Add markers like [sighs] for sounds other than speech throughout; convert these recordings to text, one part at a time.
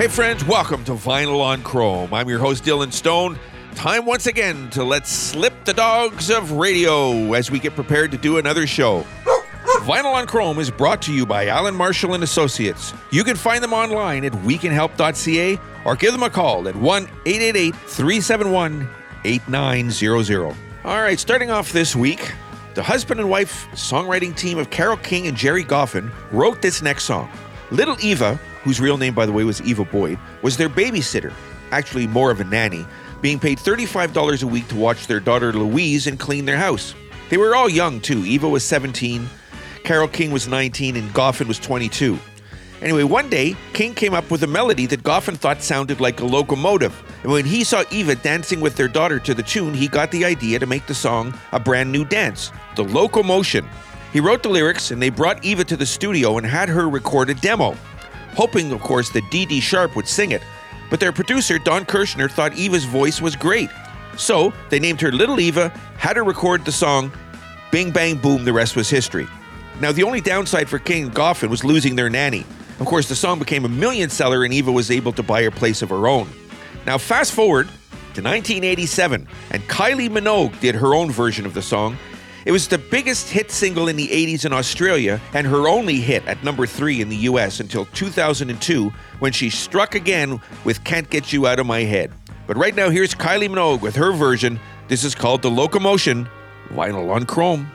Hey, friends, welcome to Vinyl on Chrome. I'm your host, Dylan Stone. Time once again to let slip the dogs of radio as we get prepared to do another show. Vinyl on Chrome is brought to you by Alan Marshall and Associates. You can find them online at wecanhelp.ca or give them a call at 1 888 371 8900. All right, starting off this week, the husband and wife songwriting team of Carole King and Gerry Goffin wrote this next song. Little Eva whose real name, by the way, was Eva Boyd, was their babysitter, actually more of a nanny, being paid $35 a week to watch their daughter Louise and clean their house. They were all young, too. Eva was 17, Carole King was 19, and Goffin was 22. Anyway, one day, King came up with a melody that Goffin thought sounded like a locomotive. And when he saw Eva dancing with their daughter to the tune, he got the idea to make the song a brand new dance, the locomotion. He wrote the lyrics, and they brought Eva to the studio and had her record a demo hoping, of course, that Dee Dee Sharp would sing it. But their producer, Don Kirshner, thought Eva's voice was great. So they named her Little Eva, had her record the song, Bing Bang Boom, the rest was history. Now, the only downside for King and Goffin was losing their nanny. Of course, the song became a million seller and Eva was able to buy a place of her own. Now, fast forward to 1987, and Kylie Minogue did her own version of the song, it was the biggest hit single in the 80s in Australia and her only hit at number three in the US until 2002 when she struck again with Can't Get You Out of My Head. But right now, here's Kylie Minogue with her version. This is called The Locomotion, vinyl on chrome.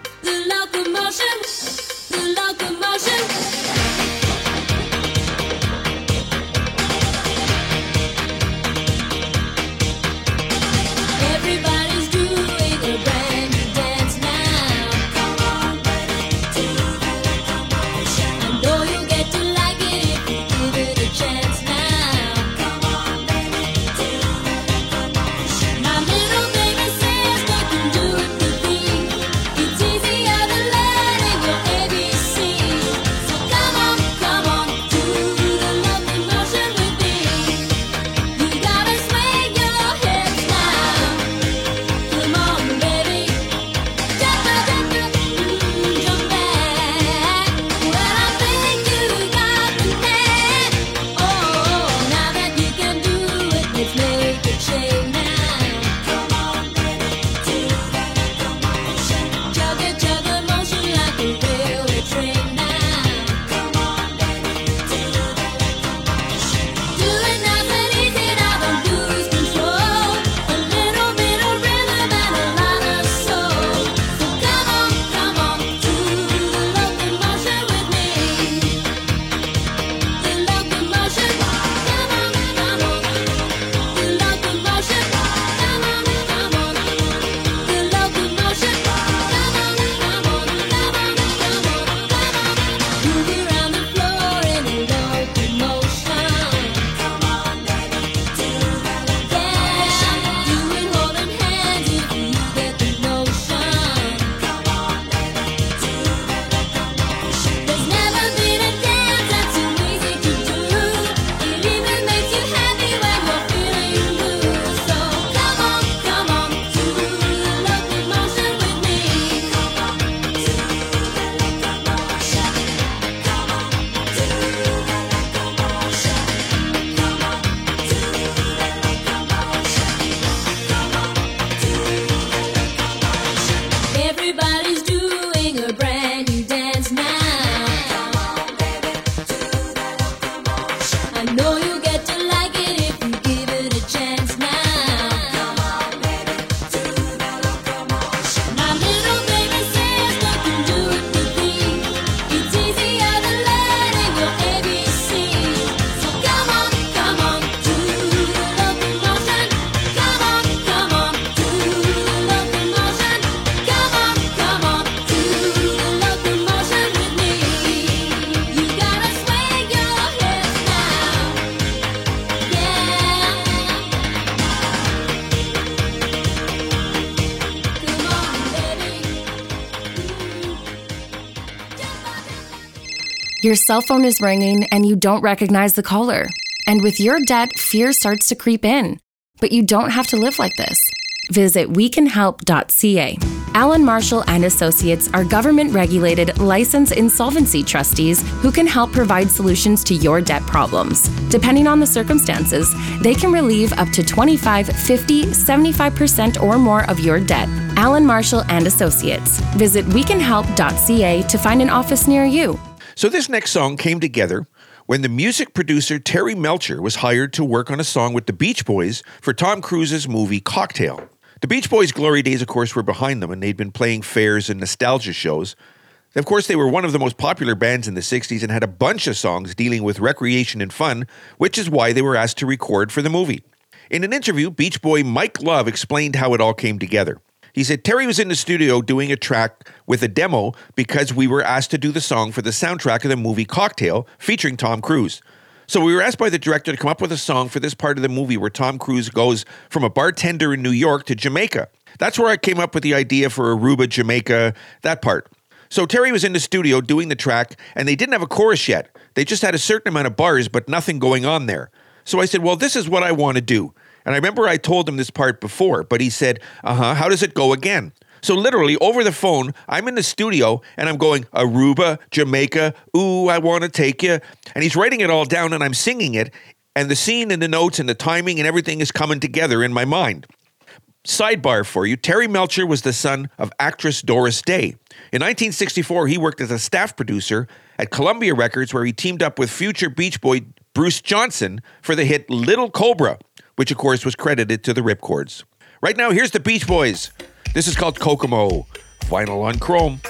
Your cell phone is ringing and you don't recognize the caller. And with your debt, fear starts to creep in. But you don't have to live like this. Visit wecanhelp.ca. Allen Marshall and Associates are government-regulated licensed insolvency trustees who can help provide solutions to your debt problems. Depending on the circumstances, they can relieve up to 25, 50, 75% or more of your debt. Allen Marshall and Associates. Visit wecanhelp.ca to find an office near you. So this next song came together when the music producer Terry Melcher was hired to work on a song with the Beach Boys for Tom Cruise's movie Cocktail. The Beach Boys' glory days, of course, were behind them, and they'd been playing fairs and nostalgia shows. Of course, they were one of the most popular bands in the 60s and had a bunch of songs dealing with recreation and fun, which is why they were asked to record for the movie. In an interview, Beach Boy Mike Love explained how it all came together. He said Terry was in the studio doing a track with a demo because we were asked to do the song for the soundtrack of the movie Cocktail featuring Tom Cruise. So we were asked by the director to come up with a song for this part of the movie where Tom Cruise goes from a bartender in New York to Jamaica. That's where I came up with the idea for Aruba, Jamaica, that part. So Terry was in the studio doing the track, and they didn't have a chorus yet. They just had a certain amount of bars, but nothing going on there. So I said, Well, this is what I want to do. And I remember I told him this part before, but he said, Uh huh, how does it go again? So literally over the phone, I'm in the studio and I'm going Aruba, Jamaica, ooh, I want to take you. And he's writing it all down and I'm singing it. And the scene and the notes and the timing and everything is coming together in my mind. Sidebar for you Terry Melcher was the son of actress Doris Day. In 1964, he worked as a staff producer at Columbia Records, where he teamed up with future Beach Boy Bruce Johnston for the hit Little Cobra, which of course was credited to the Rip Chords. Right now, here's the Beach Boys. This is called Kokomo, vinyl on chrome.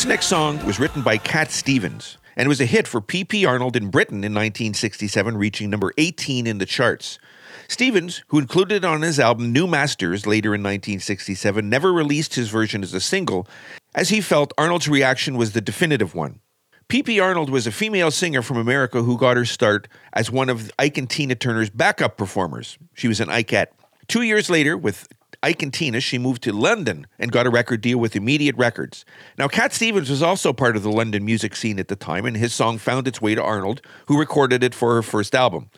This next song was written by Cat Stevens, and was a hit for P.P. Arnold in Britain in 1967, reaching number 18 in the charts. Stevens, who included it on his album New Masters later in 1967, never released his version as a single, as he felt Arnold's reaction was the definitive one. P.P. Arnold was a female singer from America who got her start as one of Ike and Tina Turner's backup performers. She was an Ikette. Two years later, with Ike and Tina, she moved to London and got a record deal with Immediate Records. Now, Cat Stevens was also part of the London music scene at the time, and his song found its way to Arnold, who recorded it for her first album.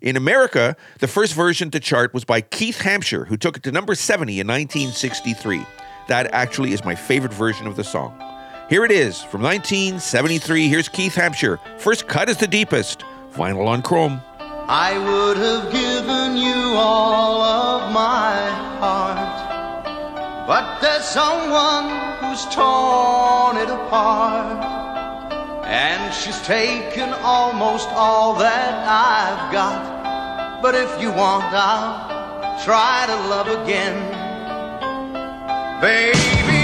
In America, the first version to chart was by Keith Hampshire, who took it to number 70 in 1963. That actually is my favorite version of the song. Here it is from 1973. Here's Keith Hampshire. First cut is the deepest. Vinyl on chrome. I would have given you all of my heart, but there's someone who's torn it apart, and she's taken almost all that I've got. But if you want, I'll try to love again, baby.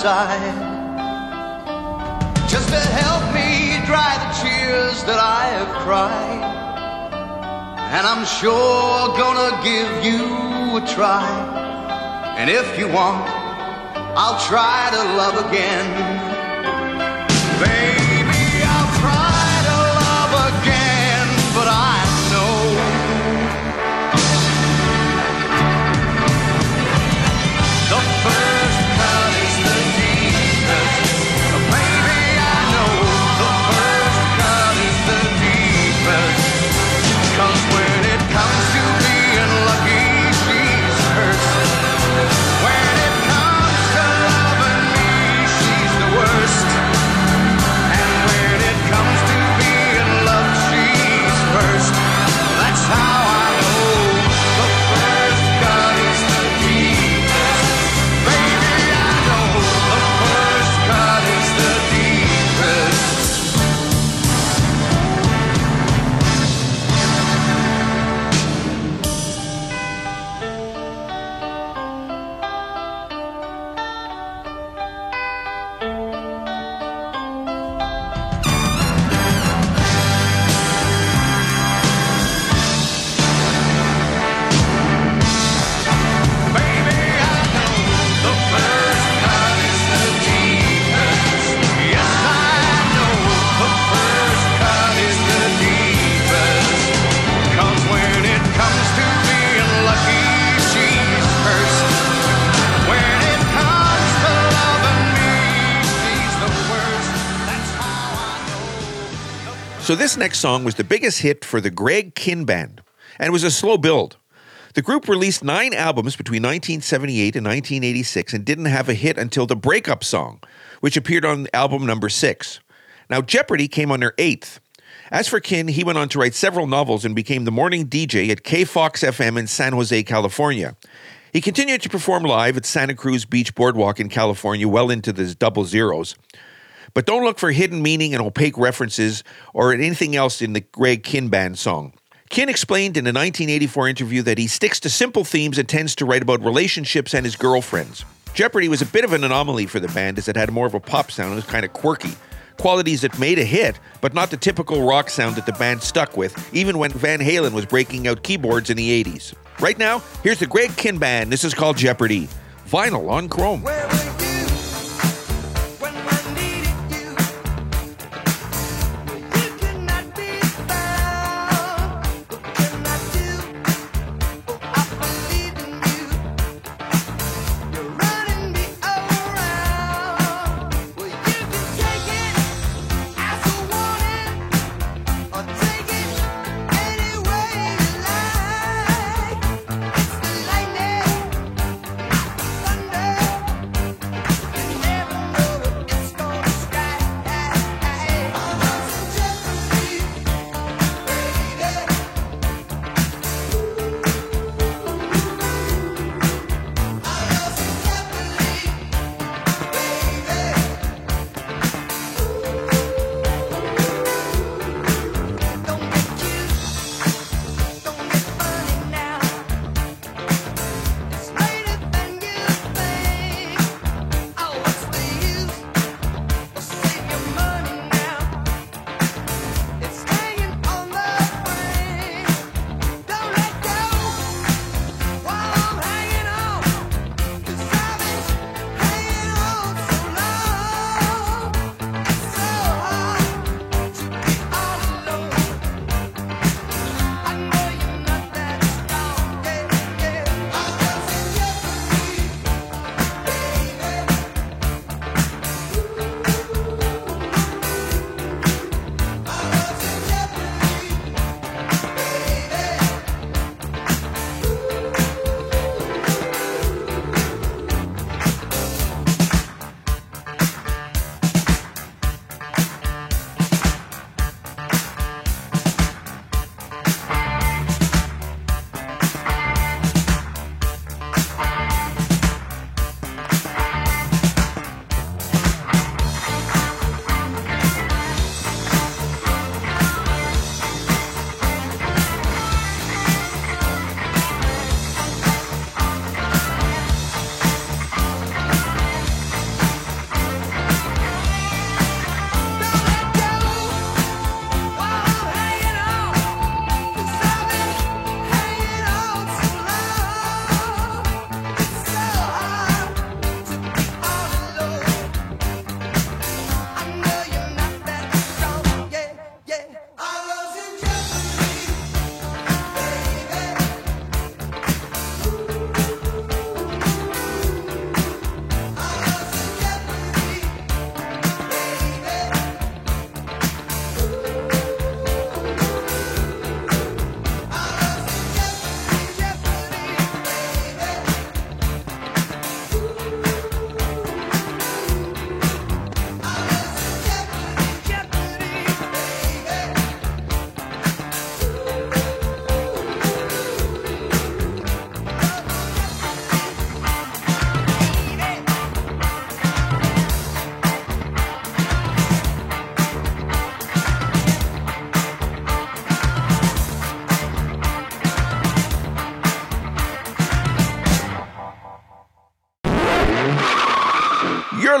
Side. Just to help me dry the tears that I have cried. And I'm sure gonna give you a try. And if you want, I'll try to love again. Baby, So, this next song was the biggest hit for the Greg Kihn Band, and was a slow build. The group released nine albums between 1978 and 1986 and didn't have a hit until the breakup song, which appeared on album number six. Now, Jeopardy came on their eighth. As for Kihn, he went on to write several novels and became the morning DJ at K Fox FM in San Jose, California. He continued to perform live at Santa Cruz Beach Boardwalk in California well into the double zeros. But don't look for hidden meaning and opaque references or anything else in the Greg Kihn Band song. Kihn explained in a 1984 interview that he sticks to simple themes and tends to write about relationships and his girlfriends. Jeopardy was a bit of an anomaly for the band as it had more of a pop sound and was kind of quirky. Qualities that made a hit, but not the typical rock sound that the band stuck with, even when Van Halen was breaking out keyboards in the 80s. Right now, here's the Greg Kihn Band. This is called Jeopardy. Vinyl on Chrome.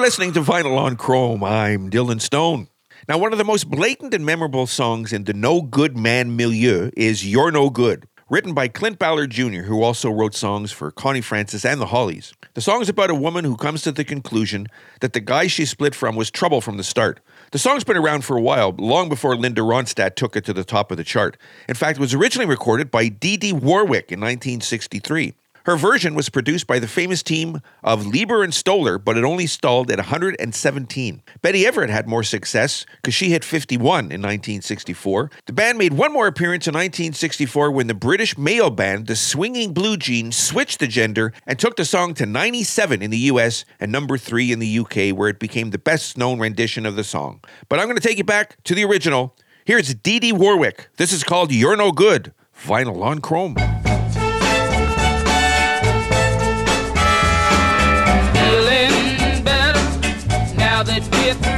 You're listening to Vinyl on Chrome. I'm Dylan Stone. Now, one of the most blatant and memorable songs in the no good man milieu is You're No Good, written by Clint Ballard Jr., who also wrote songs for Connie Francis and the Hollies. The song is about a woman who comes to the conclusion that the guy she split from was trouble from the start. The song's been around for a while, long before Linda Ronstadt took it to the top of the chart. In fact, it was originally recorded by Dee Dee Warwick in 1963. Her version was produced by the famous team of Leiber and Stoller, but it only stalled at 117. Betty Everett had more success because she hit 51 in 1964. The band made one more appearance in 1964 when the British male band, the Swinging Blue Jeans, switched the gender and took the song to 97 in the US and number 3 in the UK, where it became the best known rendition of the song. But I'm going to take you back to the original. Here's Dee Dee Warwick. This is called You're No Good, vinyl on chrome. Now that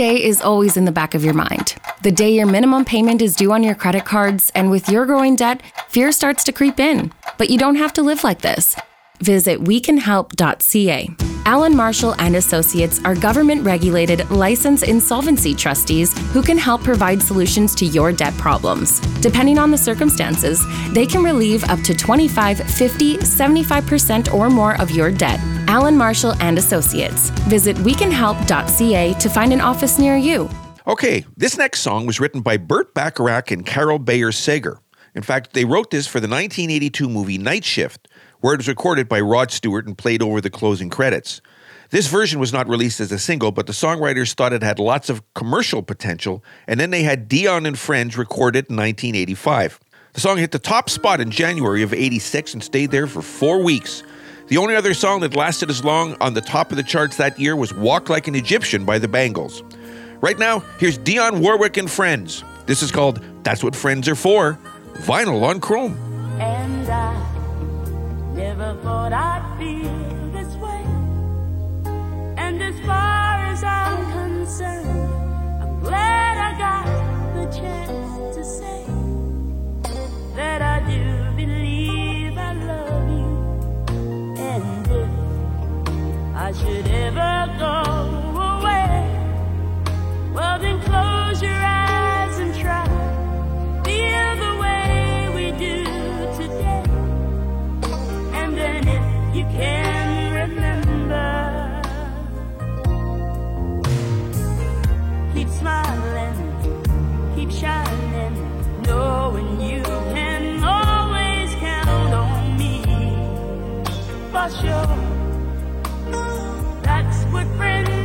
day is always in the back of your mind. The day your minimum payment is due on your credit cards, and with your growing debt, fear starts to creep in. But you don't have to live like this. Visit wecanhelp.ca. Allen Marshall and Associates are government regulated licensed insolvency trustees who can help provide solutions to your debt problems. Depending on the circumstances, they can relieve up to 25, 50, 75% or more of your debt. Allen Marshall and Associates. Visit wecanhelp.ca to find an office near you. Okay, this next song was written by Burt Bacharach and Carole Bayer Sager. In fact, they wrote this for the 1982 movie Night Shift, where it was recorded by Rod Stewart and played over the closing credits. This version was not released as a single, but the songwriters thought it had lots of commercial potential, and then they had Dionne and Friends record it in 1985. The song hit the top spot in January of 86 and stayed there for four weeks. The only other song that lasted as long on the top of the charts that year was Walk Like an Egyptian by the Bangles. Right now, here's Dionne Warwick and Friends. This is called That's What Friends Are For, vinyl on chrome. And I never thought I'd feel this way. And as far as I'm concerned, I'm glad I got the chance to say that I do I should ever go away. Well, then close your eyes and try. Feel the way we do today. And then if you can remember, keep smiling, keep shining, knowing you can always count on me for sure with friends.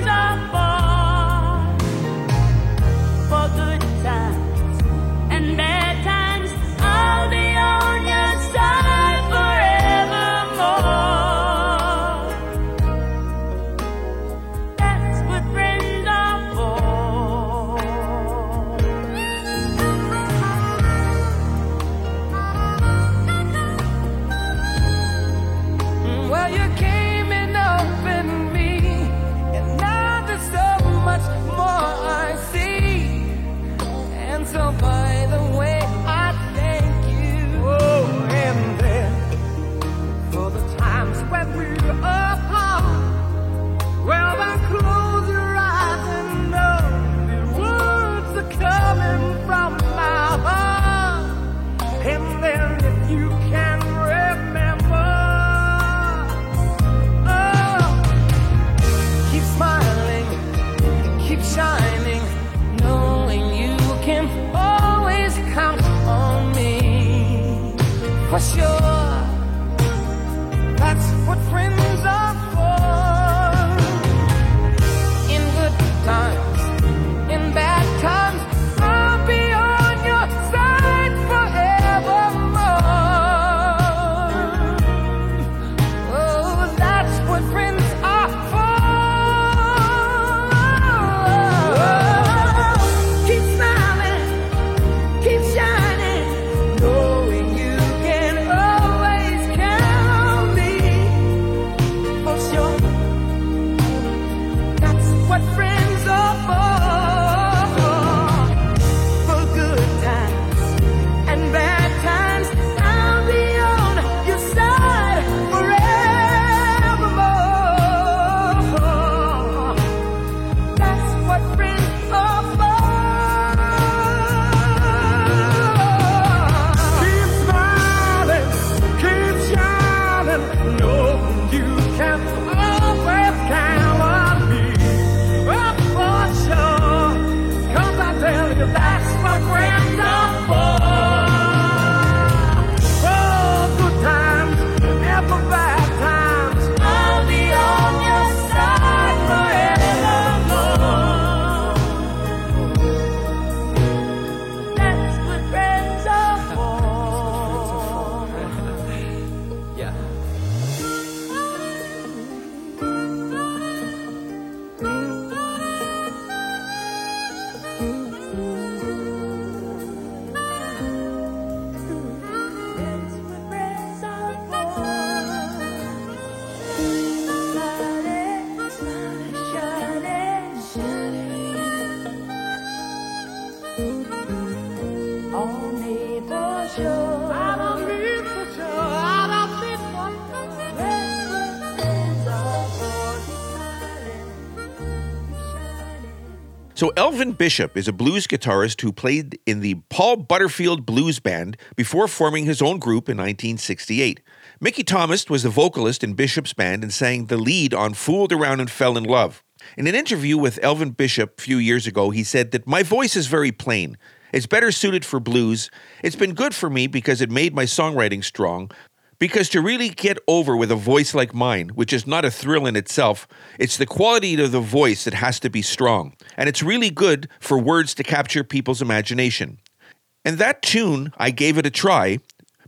So, Elvin Bishop is a blues guitarist who played in the Paul Butterfield Blues Band before forming his own group in 1968. Mickey Thomas was the vocalist in Bishop's band and sang the lead on Fooled Around and Fell in Love. In an interview with Elvin Bishop a few years ago, he said that my voice is very plain. It's better suited for blues. It's been good for me because it made my songwriting strong. Because to really get over with a voice like mine, which is not a thrill in itself, it's the quality of the voice that has to be strong. And it's really good for words to capture people's imagination. And that tune, I gave it a try,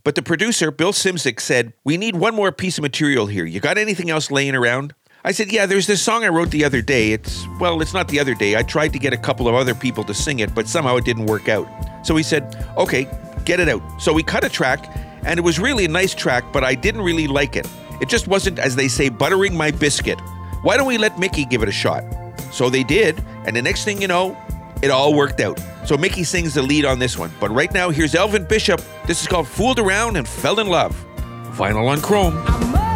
but the producer, Bill Szymczyk, said, We need one more piece of material here. You got anything else laying around? I said, Yeah, there's this song I wrote the other day. It's, well, it's not the other day. I tried to get a couple of other people to sing it, but somehow it didn't work out. So he said, Okay, get it out. So we cut a track, and it was really a nice track, but I didn't really like it. It just wasn't, as they say, buttering my biscuit. Why don't we let Mickey give it a shot? So they did, and the next thing you know, it all worked out. So Mickey sings the lead on this one. But right now, here's Elvin Bishop. This is called Fooled Around and Fell in Love. Vinyl on Chrome.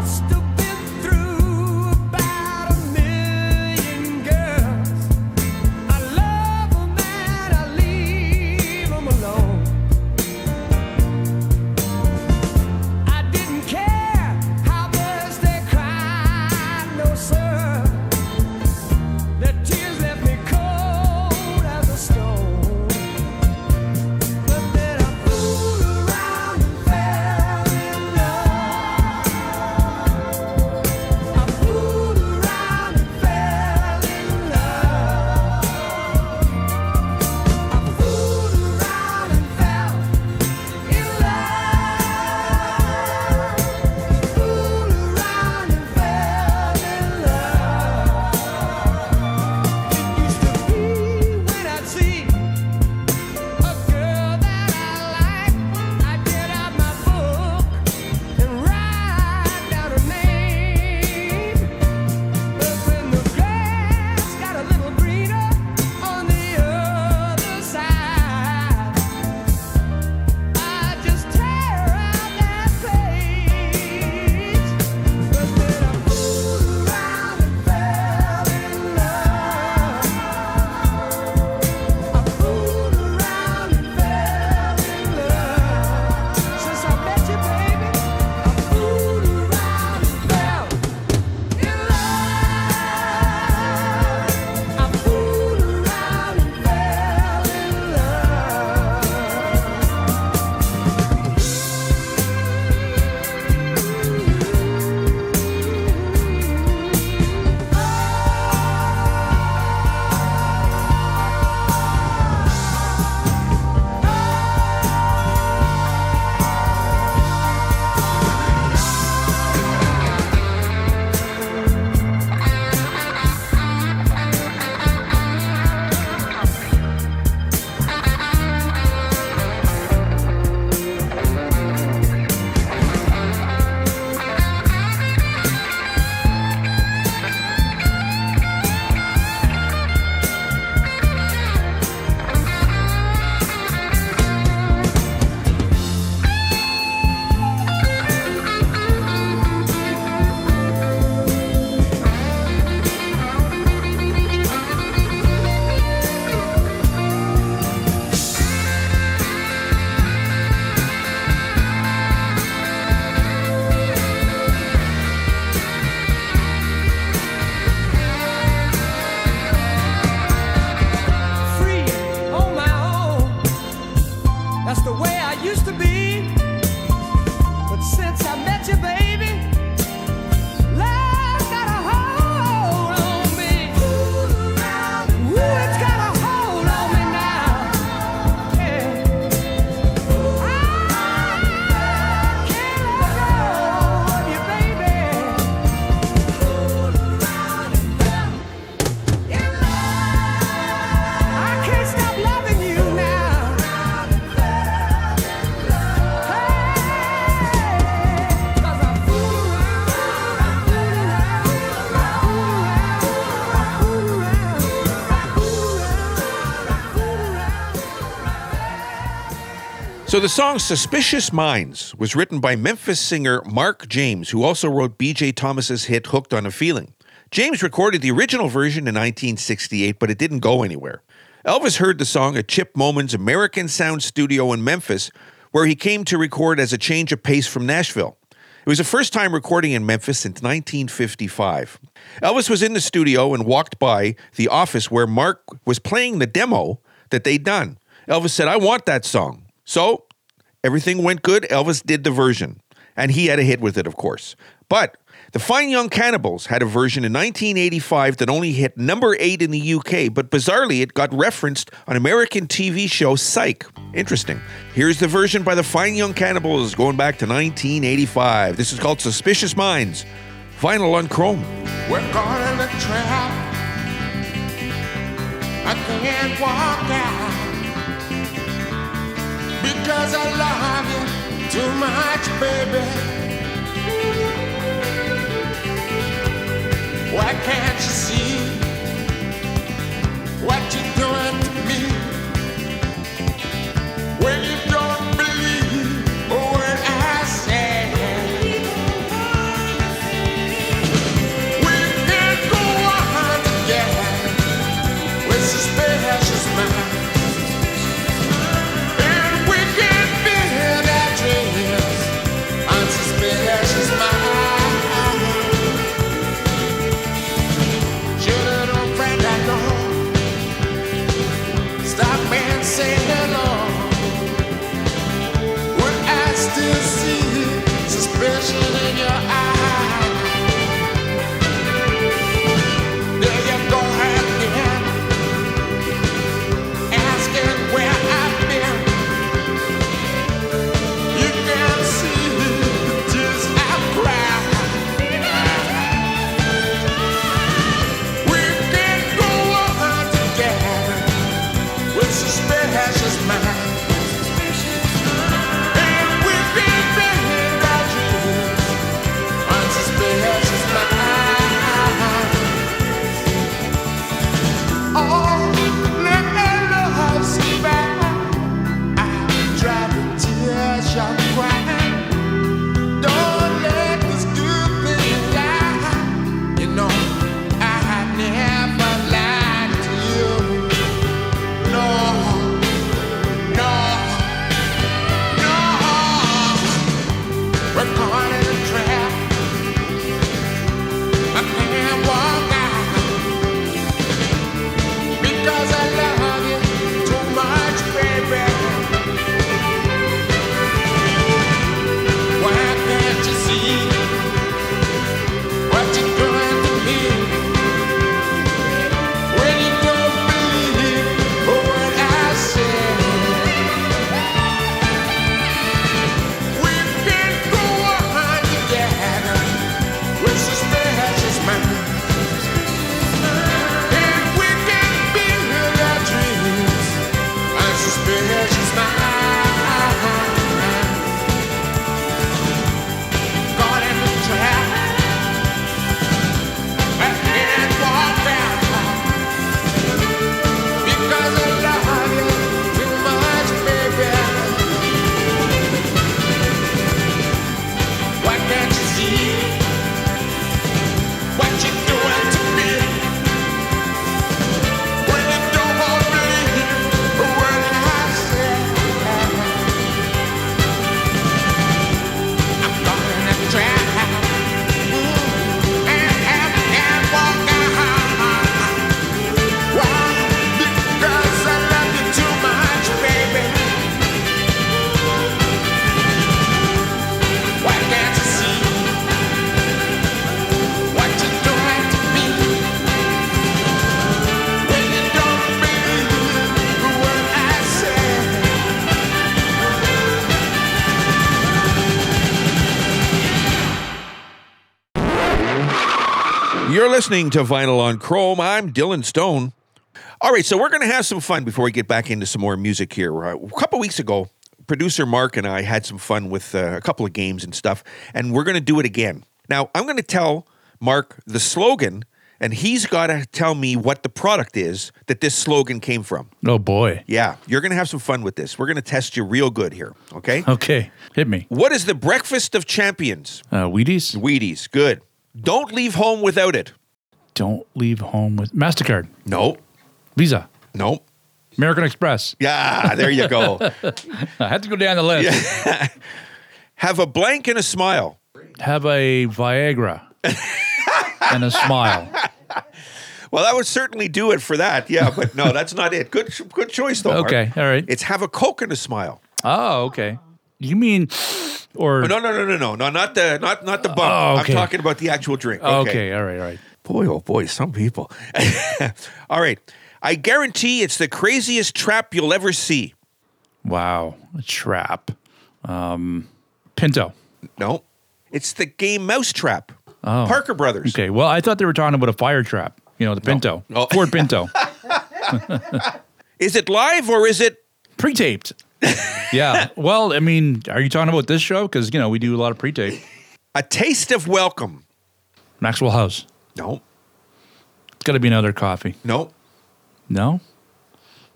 So the song Suspicious Minds was written by Memphis singer Mark James, who also wrote BJ Thomas's hit Hooked on a Feeling. James recorded the original version in 1968, but it didn't go anywhere. Elvis heard the song at Chip Moman's American Sound Studio in Memphis, where he came to record as a change of pace from Nashville. It was the first time recording in Memphis since 1955. Elvis was in the studio and walked by the office where Mark was playing the demo that they'd done. Elvis said, I want that song. So everything went good. Elvis did the version, and he had a hit with it, of course. But the Fine Young Cannibals had a version in 1985 that only hit number eight in the UK, but bizarrely, it got referenced on American TV show Psych. Interesting. Here's the version by the Fine Young Cannibals going back to 1985. This is called Suspicious Minds. Vinyl on Chrome. We're caught in a trap. I can't walk out because I love you too much, baby. Why can't you see what you're doing to me? Listening to Vinyl on Chrome. I'm Dylan Stone. All right, so we're going to have some fun before we get back into some more music here. Uh, a couple weeks ago, producer Mark and I had some fun with uh, a couple of games and stuff, and we're going to do it again. Now, I'm going to tell Mark the slogan and he's got to tell me what the product is that this slogan came from. Oh boy. Yeah, you're going to have some fun with this. We're going to test you real good here, okay? [laughs] Okay. Hit me. What is the breakfast of champions? Uh, Wheaties. Wheaties. Good. Don't leave home without it. Don't leave home with Mastercard, Nope. Visa, Nope. American Express. Yeah, there you go. [laughs] I had to go down the list. [laughs] have a blank and a smile. Have a Viagra [laughs] and a smile. Well, that would certainly do it for that. Yeah, but no, that's not it. Good good choice though. Mark. Okay. All right. It's have a coke and a smile. Oh, okay. You mean, or no, no, no, no, no, no, not the not not the bump. Oh, okay. I'm talking about the actual drink. okay. All right. All right. Boy, oh boy, some people. [laughs] All right. I guarantee it's the craziest trap you'll ever see. Wow. A trap. Um, Pinto. No. It's the game Mousetrap. Oh. Parker Brothers. Okay. Well, I thought they were talking about a fire trap. You know, the Pinto. No. [laughs] Ford Pinto. Is it live or is it Pre-taped. yeah. Well, I mean, are you talking about this show? Because you know we do a lot of pre-tape. a taste of welcome? Maxwell House. No. It's got to be another coffee. Nope. No.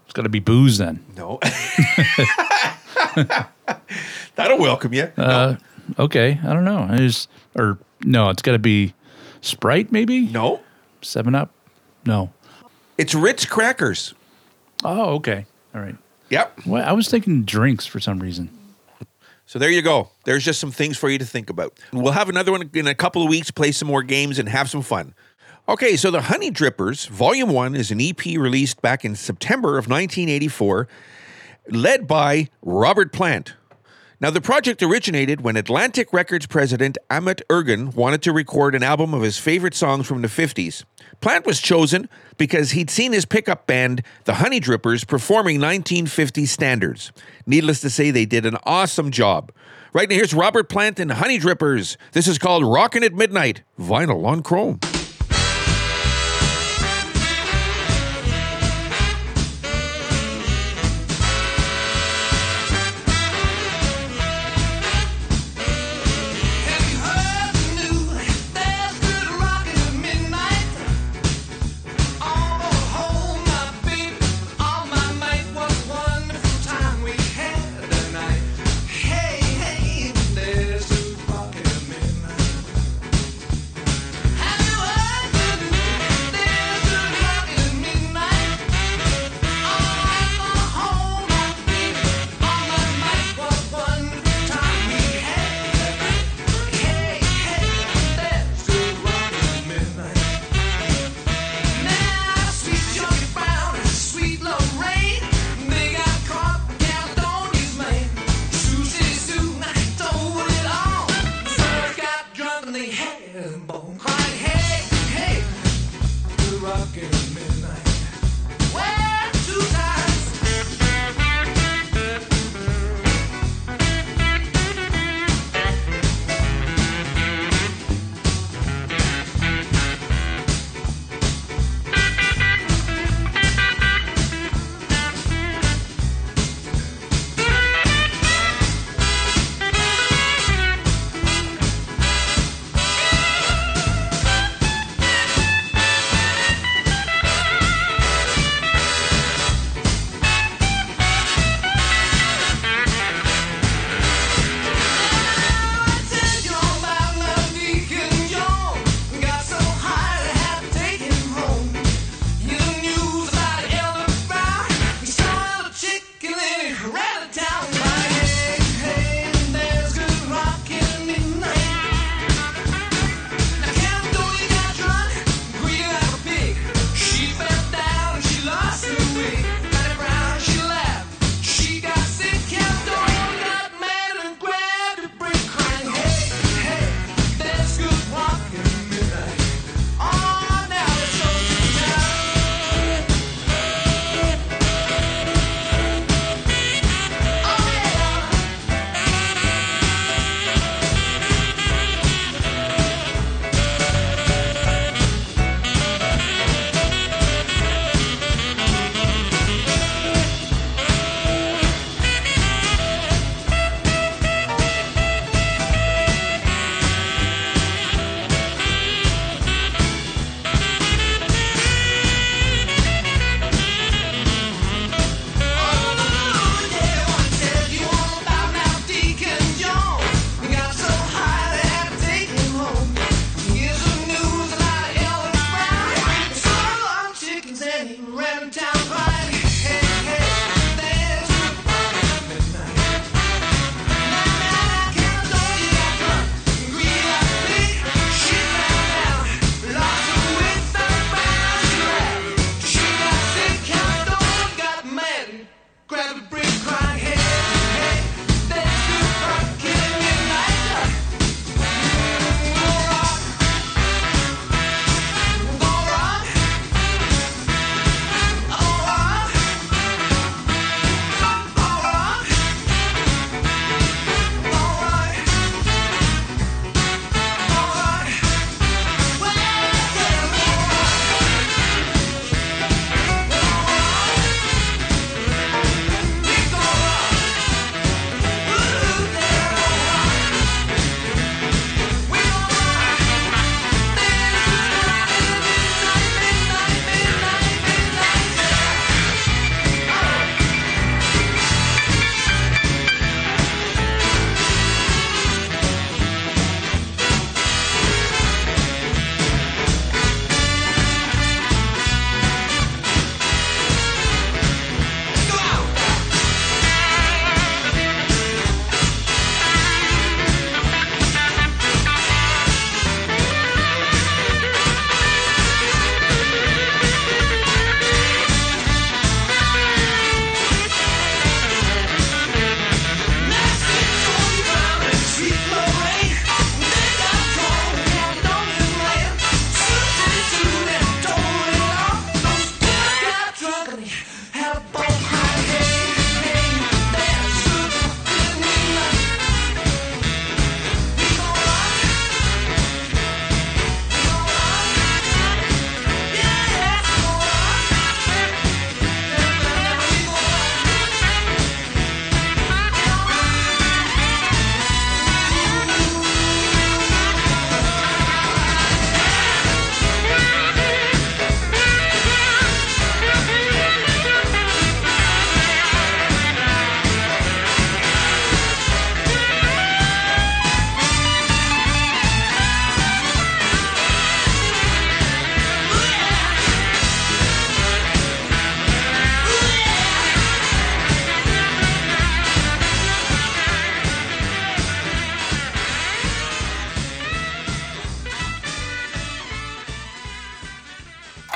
It's got to be booze then. No. [laughs] That'll welcome you. Uh, okay. I don't know. I just or no. It's got to be Sprite maybe. no. Seven Up. No. It's Ritz crackers. Oh, okay. All right. Yep. Well, I was thinking drinks for some reason. So there you go. There's just some things for you to think about. We'll have another one in a couple of weeks, play some more games, and have some fun. Okay, so the Honeydrippers, Volume 1, is an EP released back in September of 1984, led by Robert Plant. Now, the project originated when Atlantic Records president Ahmet Ertegun wanted to record an album of his favorite songs from the 50s. Plant was chosen because he'd seen his pickup band, the Honeydrippers, performing 1950s standards. Needless to say, they did an awesome job. Right now, here's Robert Plant and Honeydrippers. This is called Rockin' at Midnight, vinyl on chrome.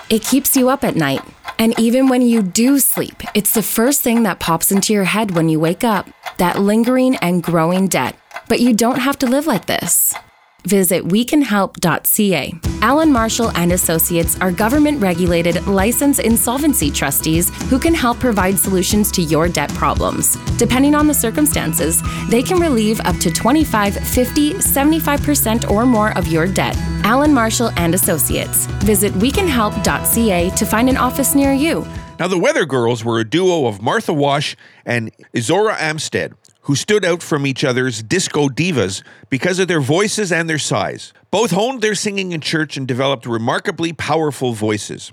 It keeps you up at night. And even when you do sleep, it's the first thing that pops into your head when you wake up that lingering and growing debt. But you don't have to live like this. Visit wecanhelp.ca. Allen Marshall and Associates are government regulated licensed insolvency trustees who can help provide solutions to your debt problems. Depending on the circumstances, they can relieve up to 25, 50, 75% or more of your debt. Allen Marshall and Associates. Visit wecanhelp.ca to find an office near you. Now, the Weather Girls were a duo of Martha Wash and Izora Armstead, who stood out from each other's disco divas because of their voices and their size. Both honed their singing in church and developed remarkably powerful voices.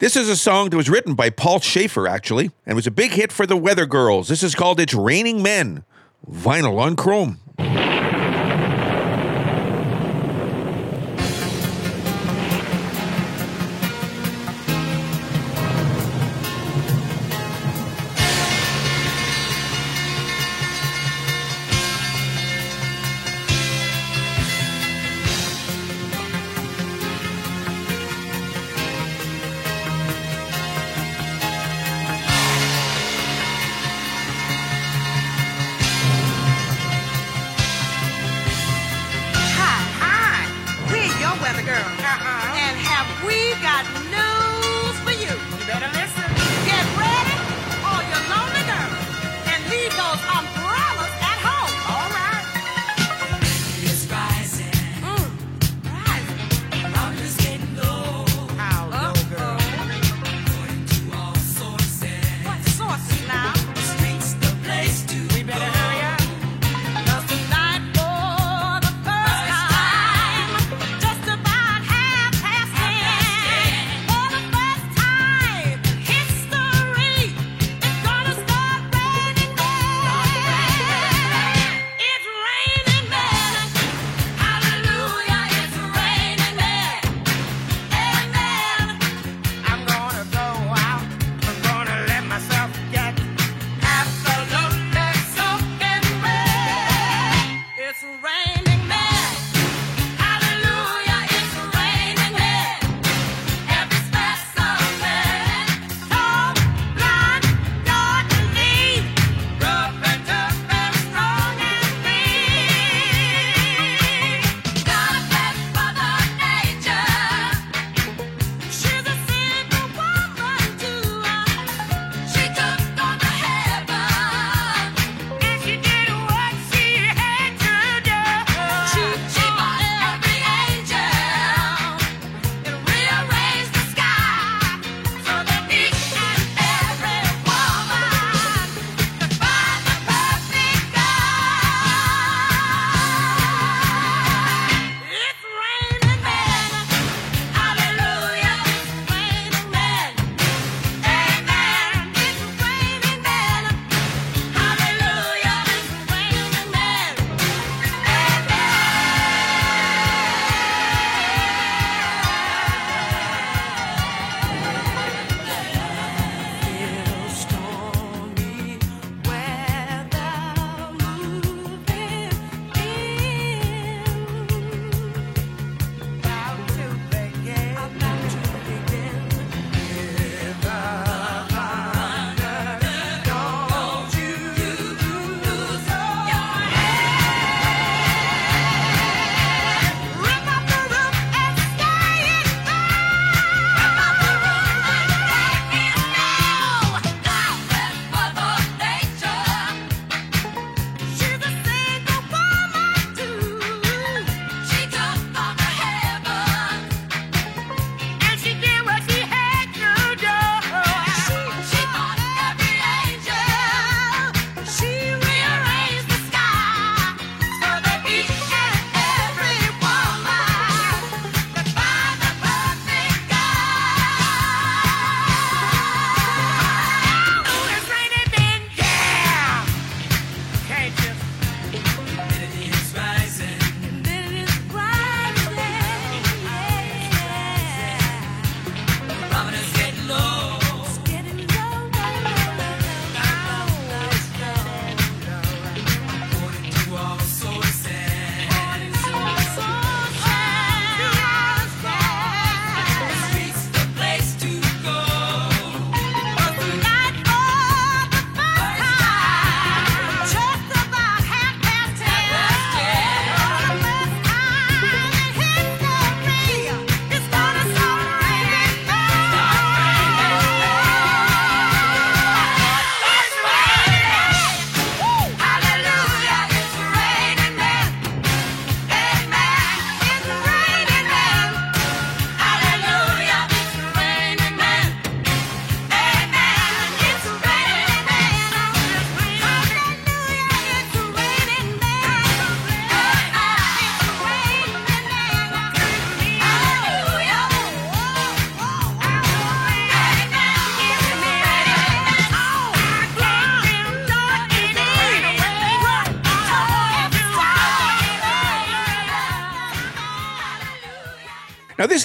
This is a song that was written by Paul Shaffer, actually, and was a big hit for the Weather Girls. This is called It's Raining Men, vinyl on chrome.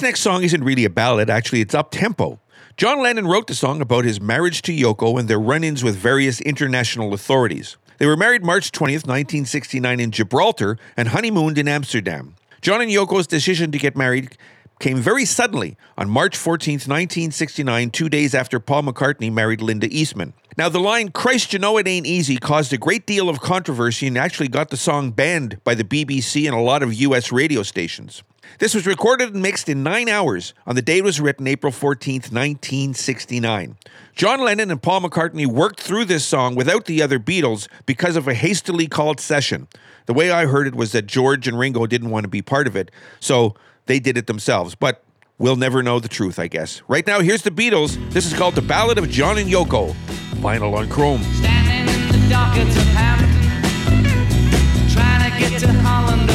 This next song isn't really a ballad, actually, it's up tempo. John Lennon wrote the song about his marriage to Yoko and their run ins with various international authorities. They were married March 20th, 1969, in Gibraltar and honeymooned in Amsterdam. John and Yoko's decision to get married came very suddenly on March 14th, 1969, two days after Paul McCartney married Linda Eastman. Now, the line, Christ, you know it ain't easy, caused a great deal of controversy and actually got the song banned by the BBC and a lot of US radio stations. This was recorded and mixed in nine hours on the day it was written, April 14th, 1969. John Lennon and Paul McCartney worked through this song without the other Beatles because of a hastily called session. The way I heard it was that George and Ringo didn't want to be part of it, so they did it themselves. But we'll never know the truth, I guess. Right now, here's the Beatles. This is called The Ballad of John and Yoko. Vinyl on Chrome. Standing in the of Hampton, trying to get to Holland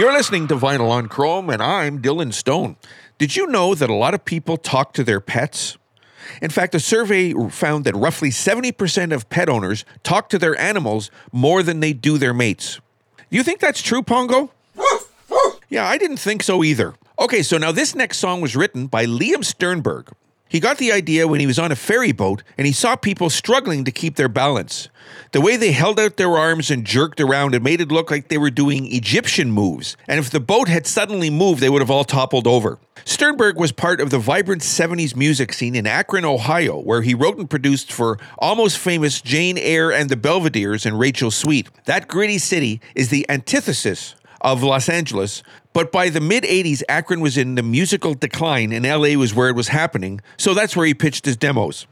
You're listening to Vinyl on Chrome, and I'm Dylan Stone. Did you know that a lot of people talk to their pets? In fact, a survey found that roughly 70% of pet owners talk to their animals more than they do their mates. Do you think that's true, Pongo? Yeah, I didn't think so either. Okay, so now this next song was written by Liam Sternberg. He got the idea when he was on a ferry boat and he saw people struggling to keep their balance. The way they held out their arms and jerked around, it made it look like they were doing Egyptian moves. And if the boat had suddenly moved, they would have all toppled over. Sternberg was part of the vibrant 70s music scene in Akron, Ohio, where he wrote and produced for almost famous Jane Aire and the Belvederes and Rachel Sweet. That gritty city is the antithesis of Los Angeles, but by the mid 80s, Akron was in the musical decline and LA was where it was happening, so that's where he pitched his demos.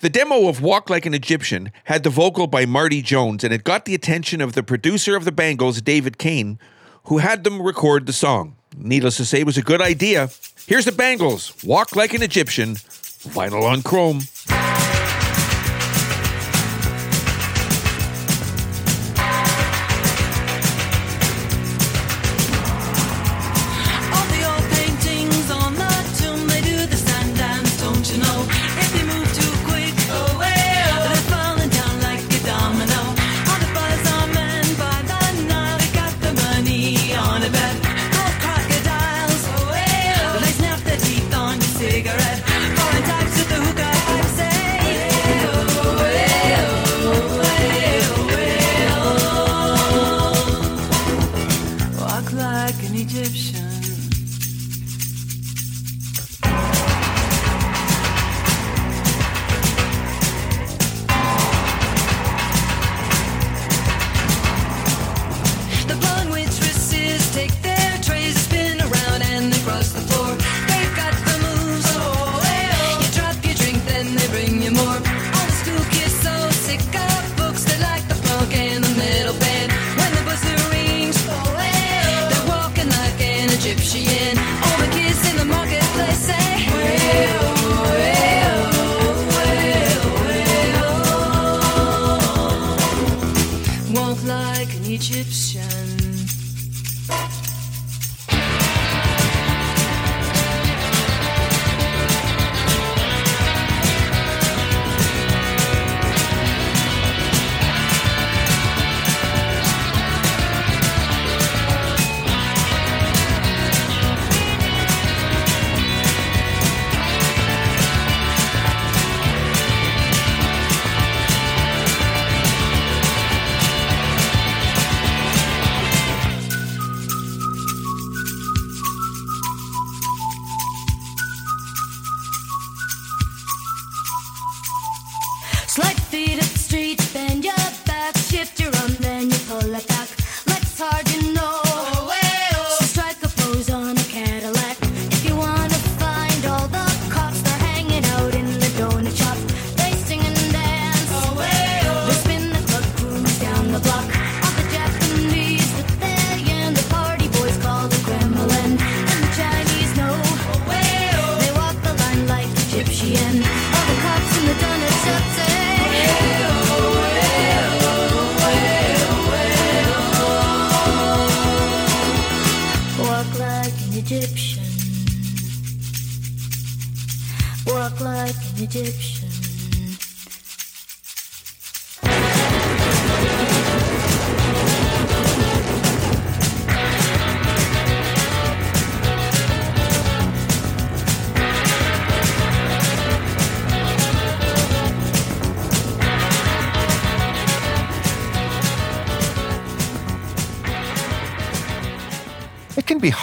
The demo of Walk Like an Egyptian had the vocal by Marti Jones, and it got the attention of the producer of the Bangles, David Kahne, who had them record the song. Needless to say, it was a good idea. Here's the Bangles Walk Like an Egyptian, vinyl on chrome.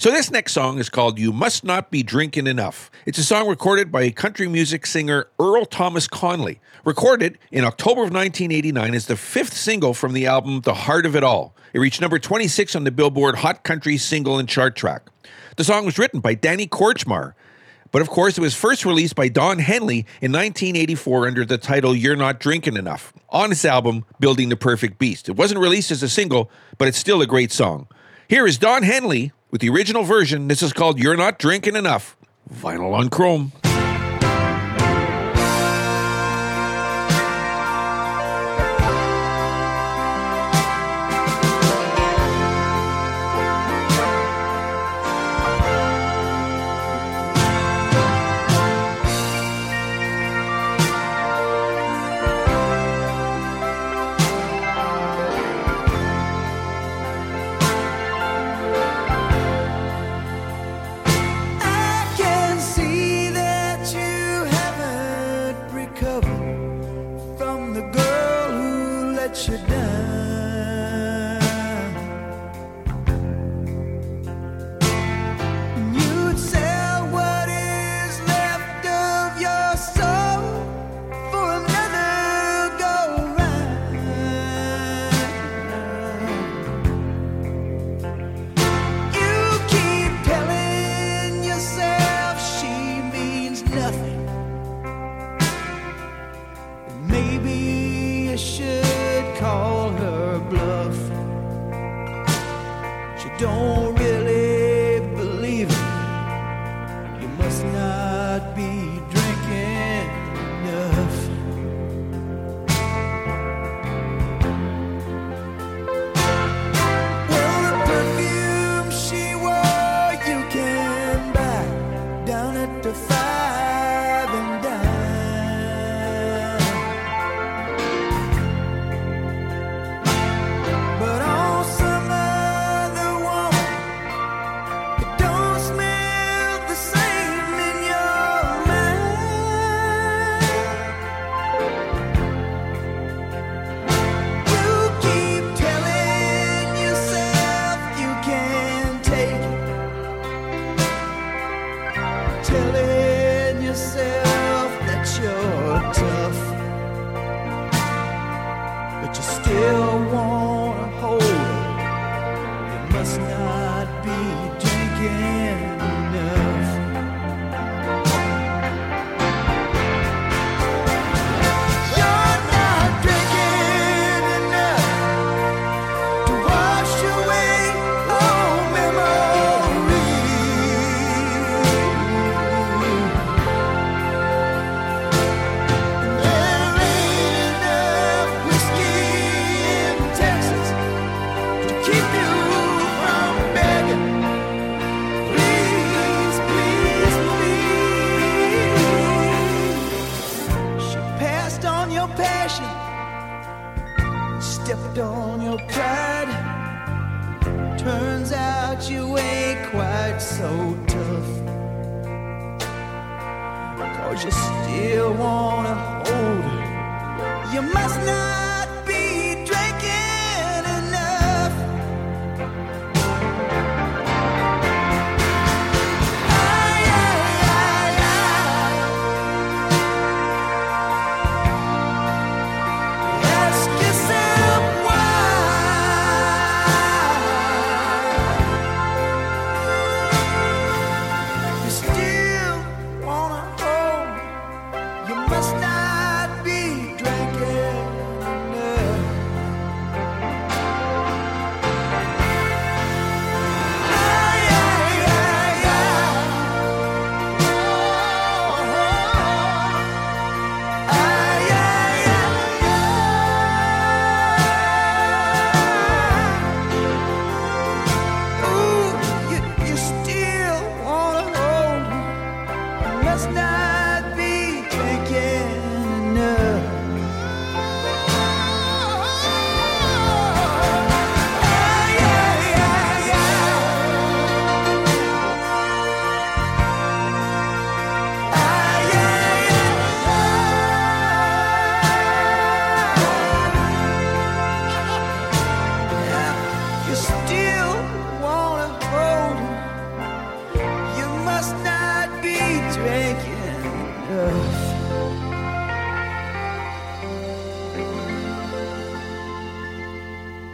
So this next song is called You Must Not Be Drinking Enough. It's a song recorded by country music singer Earl Thomas Conley. Recorded in October of 1989 as the fifth single from the album The Heart of It All. It reached number 26 on the Billboard Hot Country Single and Chart track. The song was written by Danny Korchmar, but of course it was first released by Don Henley in 1984 under the title You're Not Drinking Enough on his album Building the Perfect Beast. It wasn't released as a single, but it's still a great song. Here is Don Henley with the original version. This is called You're Not Drinking Enough. Vinyl on Chrome.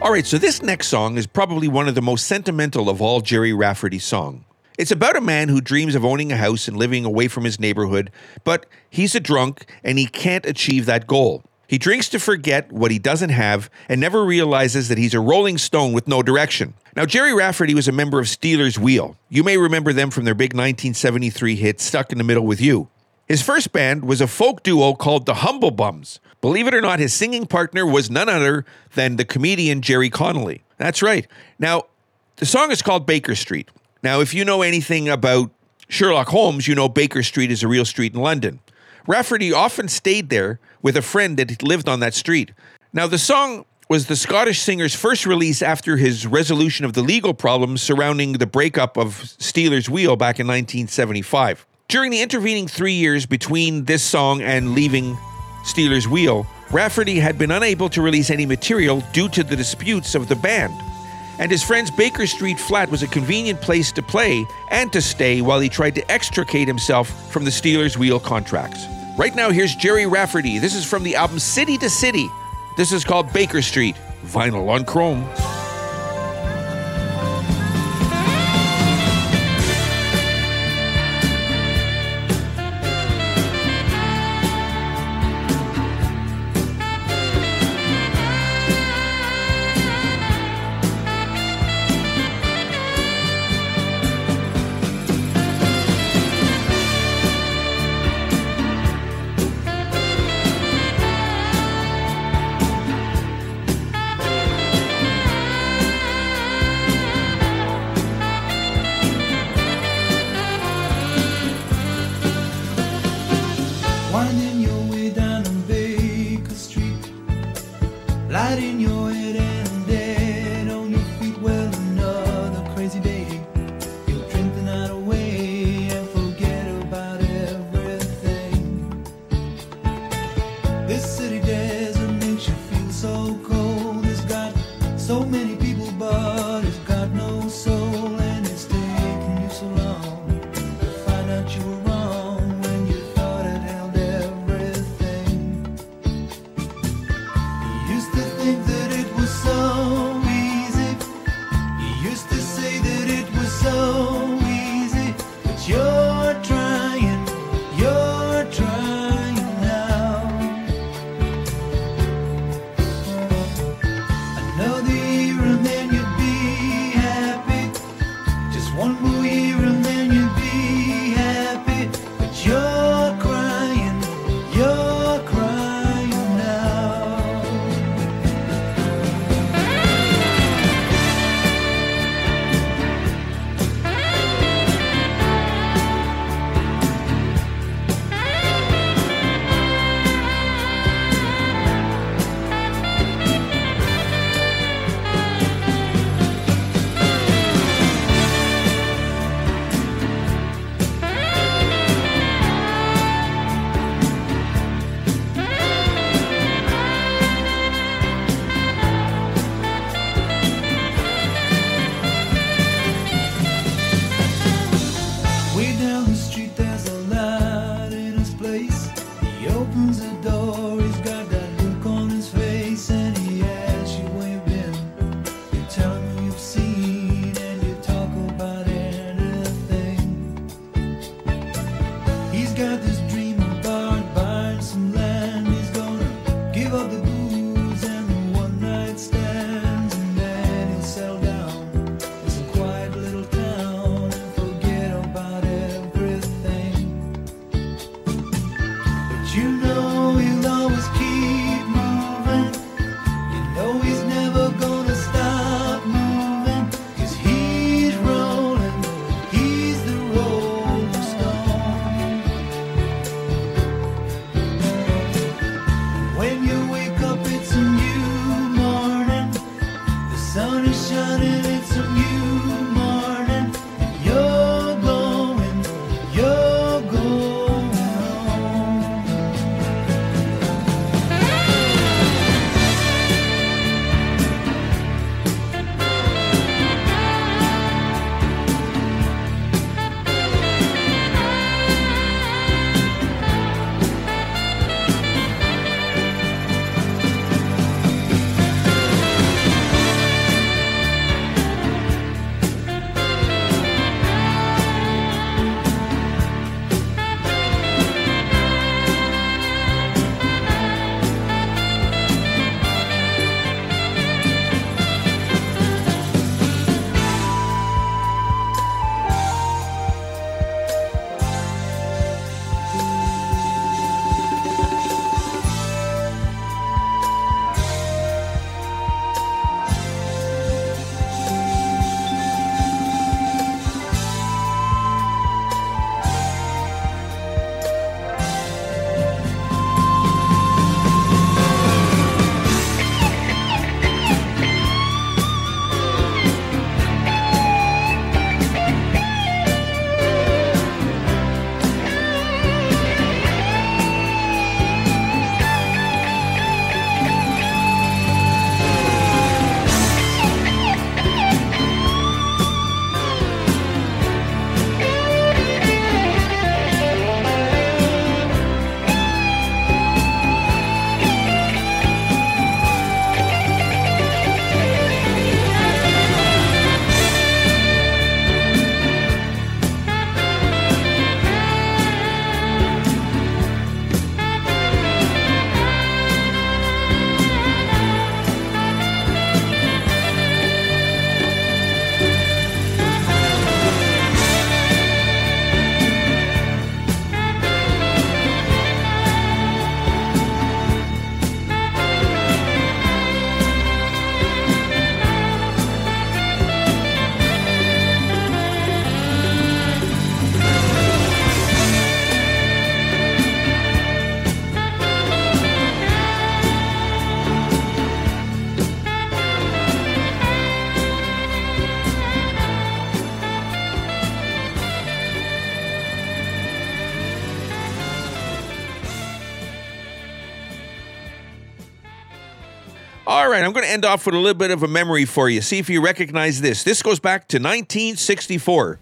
All right, so this next song is probably one of the most sentimental of all Gerry Rafferty's songs. It's about a man who dreams of owning a house and living away from his neighborhood, but he's a drunk and he can't achieve that goal. He drinks to forget what he doesn't have and never realizes that he's a rolling stone with no direction. Now, Gerry Rafferty was a member of Stealers Wheel. You may remember them from their big 1973 hit Stuck in the Middle with You. His first band was a folk duo called the Humblebums. Believe it or not, his singing partner was none other than the comedian Jerry Connolly. That's right. Now, the song is called Baker Street. Now, if you know anything about Sherlock Holmes, you know Baker Street is a real street in London. Rafferty often stayed there with a friend that lived on that street. Now, the song was the Scottish singer's first release after his resolution of the legal problems surrounding the breakup of Stealers Wheel back in 1975. During the intervening three years between this song and leaving Stealers Wheel, Rafferty had been unable to release any material due to the disputes of the band. And his friend's Baker Street flat was a convenient place to play and to stay while he tried to extricate himself from the Stealers' wheel contracts. Right now, here's Gerry Rafferty. This is from the album City to City. This is called Baker Street, vinyl on chrome. All right, I'm going to end off with a little bit of a memory for you. See if you recognize this. This goes back to 1964.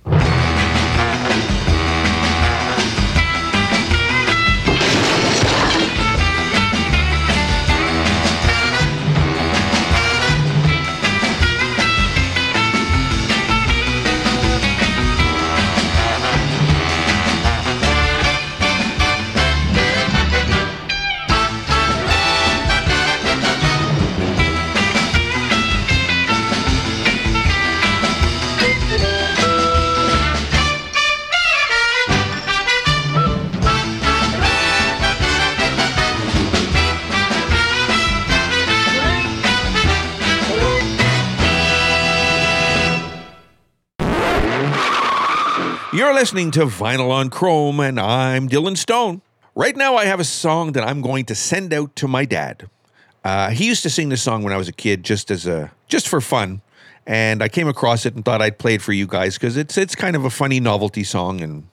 Listening to Vinyl on Chrome, and I'm Dylan Stone. Right now, I have a song that I'm going to send out to my dad. Uh, he used to sing this song when I was a kid, just as a just for fun, and I came across it and thought I'd play it for you guys because it's it's kind of a funny novelty song, and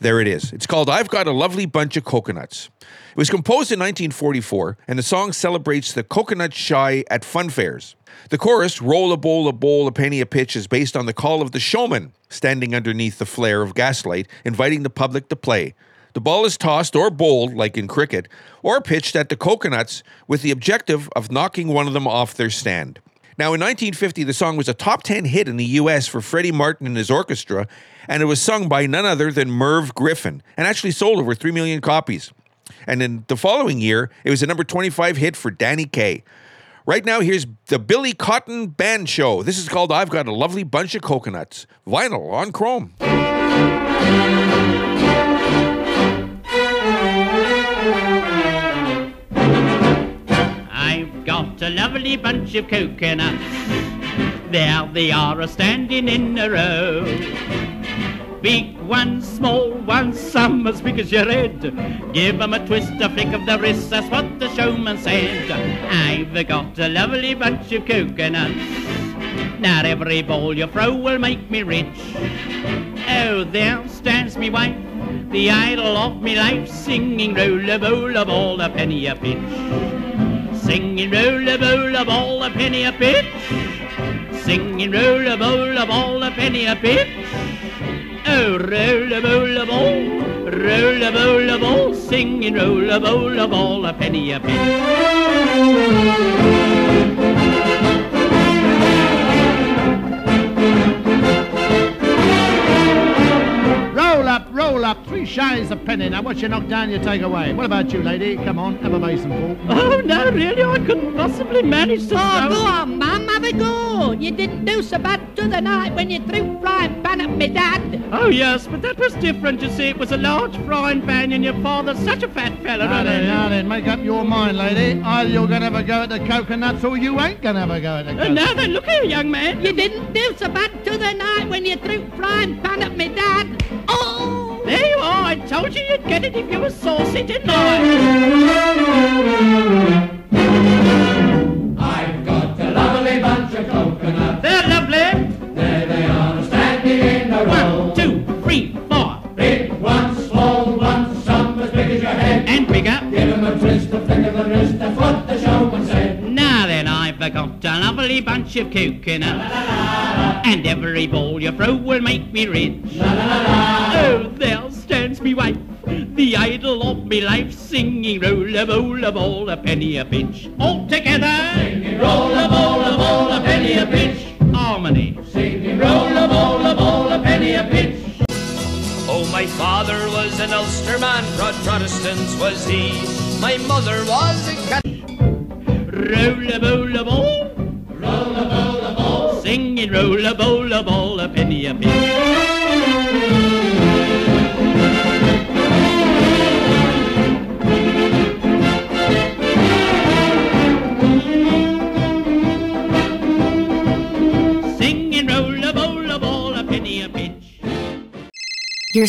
there it is. It's called "I've Got a Lovely Bunch of Coconuts." It was composed in 1944, and the song celebrates the coconut shy at fun fairs. The chorus, Roll a bowl, a bowl, a penny a pitch, is based on the call of the showman standing underneath the flare of gaslight, inviting the public to play. The ball is tossed or bowled, like in cricket, or pitched at the coconuts with the objective of knocking one of them off their stand. Now, in 1950, the song was a top 10 hit in the US for Freddy Martin and his orchestra, and it was sung by none other than Merv Griffin, and actually sold over 3 million copies. And in the following year, it was a number 25 hit for Danny Kaye. Right now, here's the Billy Cotton Band Show. This is called I've Got a Lovely Bunch of Coconuts. Vinyl on Chrome. A lovely bunch of coconuts. There they are, a standing in a row. Big ones, small ones, some as big as your head. Give 'em a twist, a flick of the wrist, that's what the showman said. I've got a lovely bunch of coconuts. Not every ball you throw will make me rich. Oh, there stands me wife, the idol of me life, singing roll a bowl of all a penny a pitch. Singing roll a bowl of all a penny a pitch. Singing roll a bowl of all a penny a pitch. Oh, roll a bowl of all, roll a bowl of all, singing roll a bowl of all a penny a pitch. Roll up, three shillings a penny. Now, what you knock down, you take away. What about you, lady? Come on, have a mason full. [laughs] Oh, no, really, I couldn't possibly manage to Oh, throw- go on, Mum, have a go. You didn't do so bad to the night when you threw frying pan at me dad. Oh, yes, but that was different, you see. It was a large frying pan and your father's such a fat fella. Now wasn't then, now then, make up your mind, lady. Either you're going to have a go at the coconuts or you ain't going to have a go at the Uh, coconuts. now then, look here, young man. You didn't do so bad to the night when you threw frying pan at me dad. Oh! There you are. I told you you'd get it if you were saucy, didn't I? I've got a lovely bunch of coconuts. They're lovely. There they are, standing in a row. One, two, three, four. Big ones, small ones, some as big as your head. And bigger. Give a twist, a flick of the wrist, that's what the showman said. Now then, I've got a lovely bunch of coconuts. And every ball you throw will make me rich. Penny a pinch. All together, singing roll a bowl a ball a penny a pinch. Harmony, singing roll a bowl a ball a penny a pinch. Oh, my father was an Ulsterman, proud Protestants was he. My mother was a Catholic.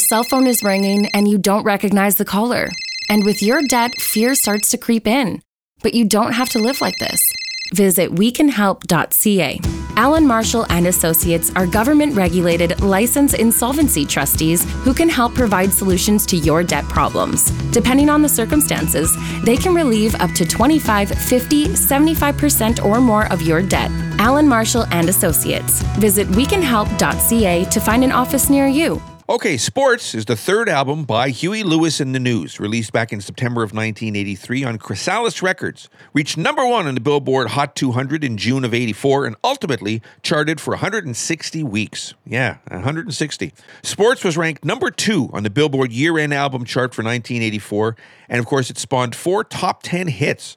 Cell phone is ringing and you don't recognize the caller. And with your debt, fear starts to creep in. But you don't have to live like this. visit wecanhelp.ca. Alan Marshall and Associates are government regulated licensed insolvency trustees who can help provide solutions to your debt problems. Depending on the circumstances, they can relieve up to 25, 50, 75% or more of your debt. Alan Marshall and Associates. Visit wecanhelp.ca to find an office near you. Okay, Sports is the third album by Huey Lewis and the News, released back in September of 1983 on Chrysalis Records. Reached number one on the Billboard Hot 200 in June of 84 and ultimately charted for 160 weeks. Yeah, 160. Sports was ranked number two on the Billboard year end album chart for 1984, and of course, it spawned four top 10 hits.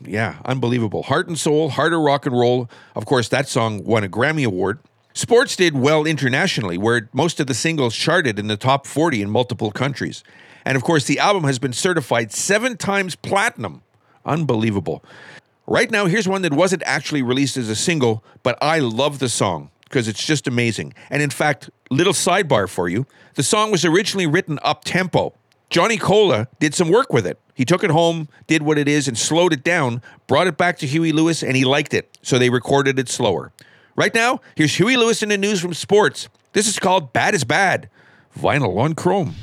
Yeah, unbelievable. Heart and Soul, Heart of Rock and Roll. Of course, that song won a Grammy Award. Sports did well internationally, where most of the singles charted in the top 40 in multiple countries. And of course, the album has been certified seven times platinum. Unbelievable. Right now, here's one that wasn't actually released as a single, but I love the song because it's just amazing. And in fact, little sidebar for you the song was originally written up tempo. Johnny Colla did some work with it. He took it home, did what it is, and slowed it down, brought it back to Huey Lewis, and he liked it. So they recorded it slower. Right now, here's Huey Lewis in the news from sports. This is called Bad is Bad. Vinyl on Chrome.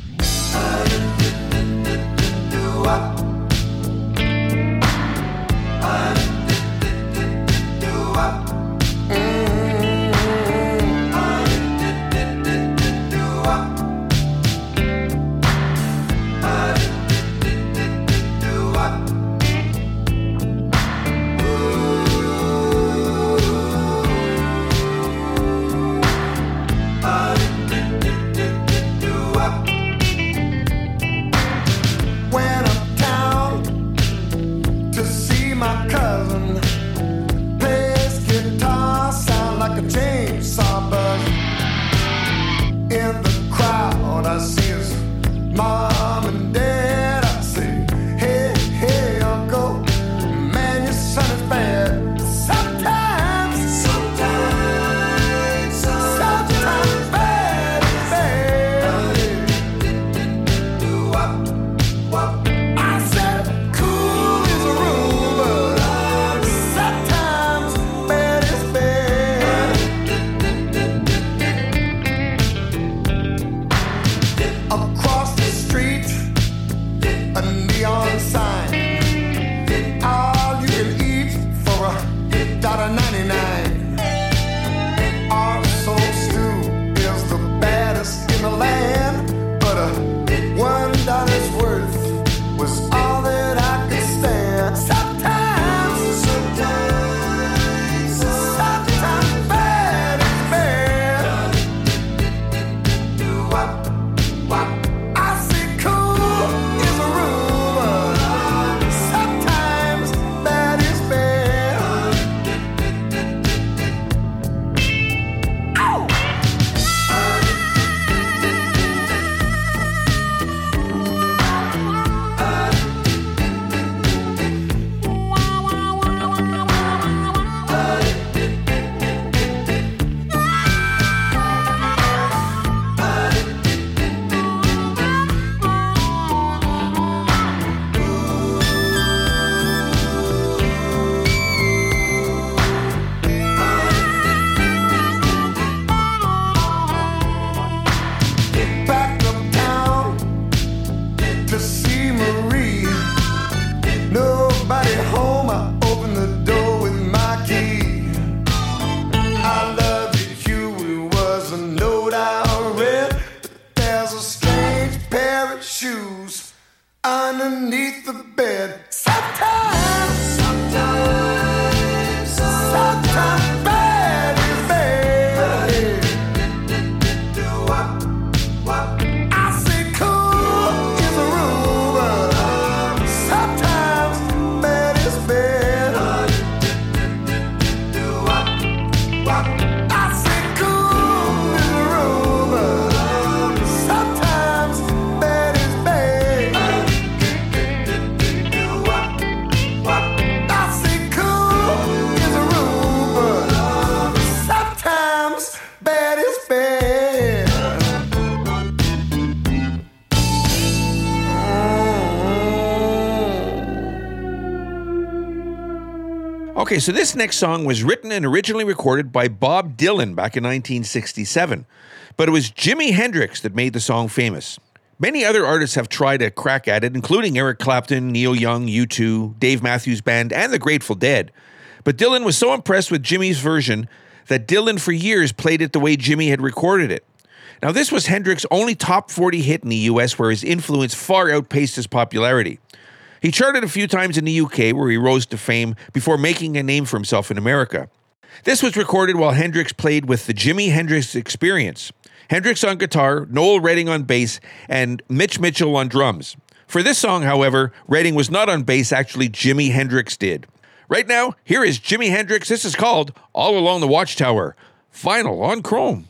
Okay, so this next song was written and originally recorded by Bob Dylan back in 1967, but it was Jimi Hendrix that made the song famous. Many other artists have tried a crack at it, including Eric Clapton, Neil Young, U2, Dave Matthews Band, and the Grateful Dead. But Dylan was so impressed with Jimi's version that Dylan for years played it the way Jimmy had recorded it. Now, this was Hendrix's only top 40 hit in the US, where his influence far outpaced his popularity. He charted a few times in the UK, where he rose to fame before making a name for himself in America. This was recorded while Hendrix played with the Jimi Hendrix Experience. Hendrix on guitar, Noel Redding on bass, and Mitch Mitchell on drums. For this song, however, Redding was not on bass, actually, Jimi Hendrix did. Right now, here is Jimi Hendrix. This is called All Along the Watchtower. Vinyl on Chrome.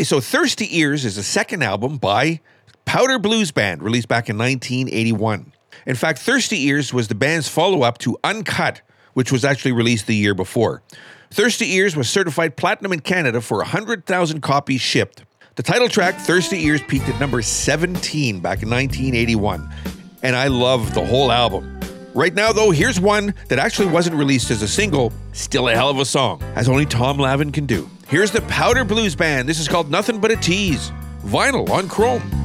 Okay, so Thirsty Ears is the second album by Powder Blues Band, released back in 1981. In fact, Thirsty Ears was the band's follow up to Uncut, which was actually released the year before. Thirsty Ears was certified platinum in Canada for 100,000 copies shipped. The title track, Thirsty Ears, peaked at number 17 back in 1981, and I love the whole album. Right now, though, here's one that actually wasn't released as a single, still a hell of a song, as only Tom Lavin can do. Here's the Powder Blues Band. This is called Nothing But a Tease. Vinyl on Chrome.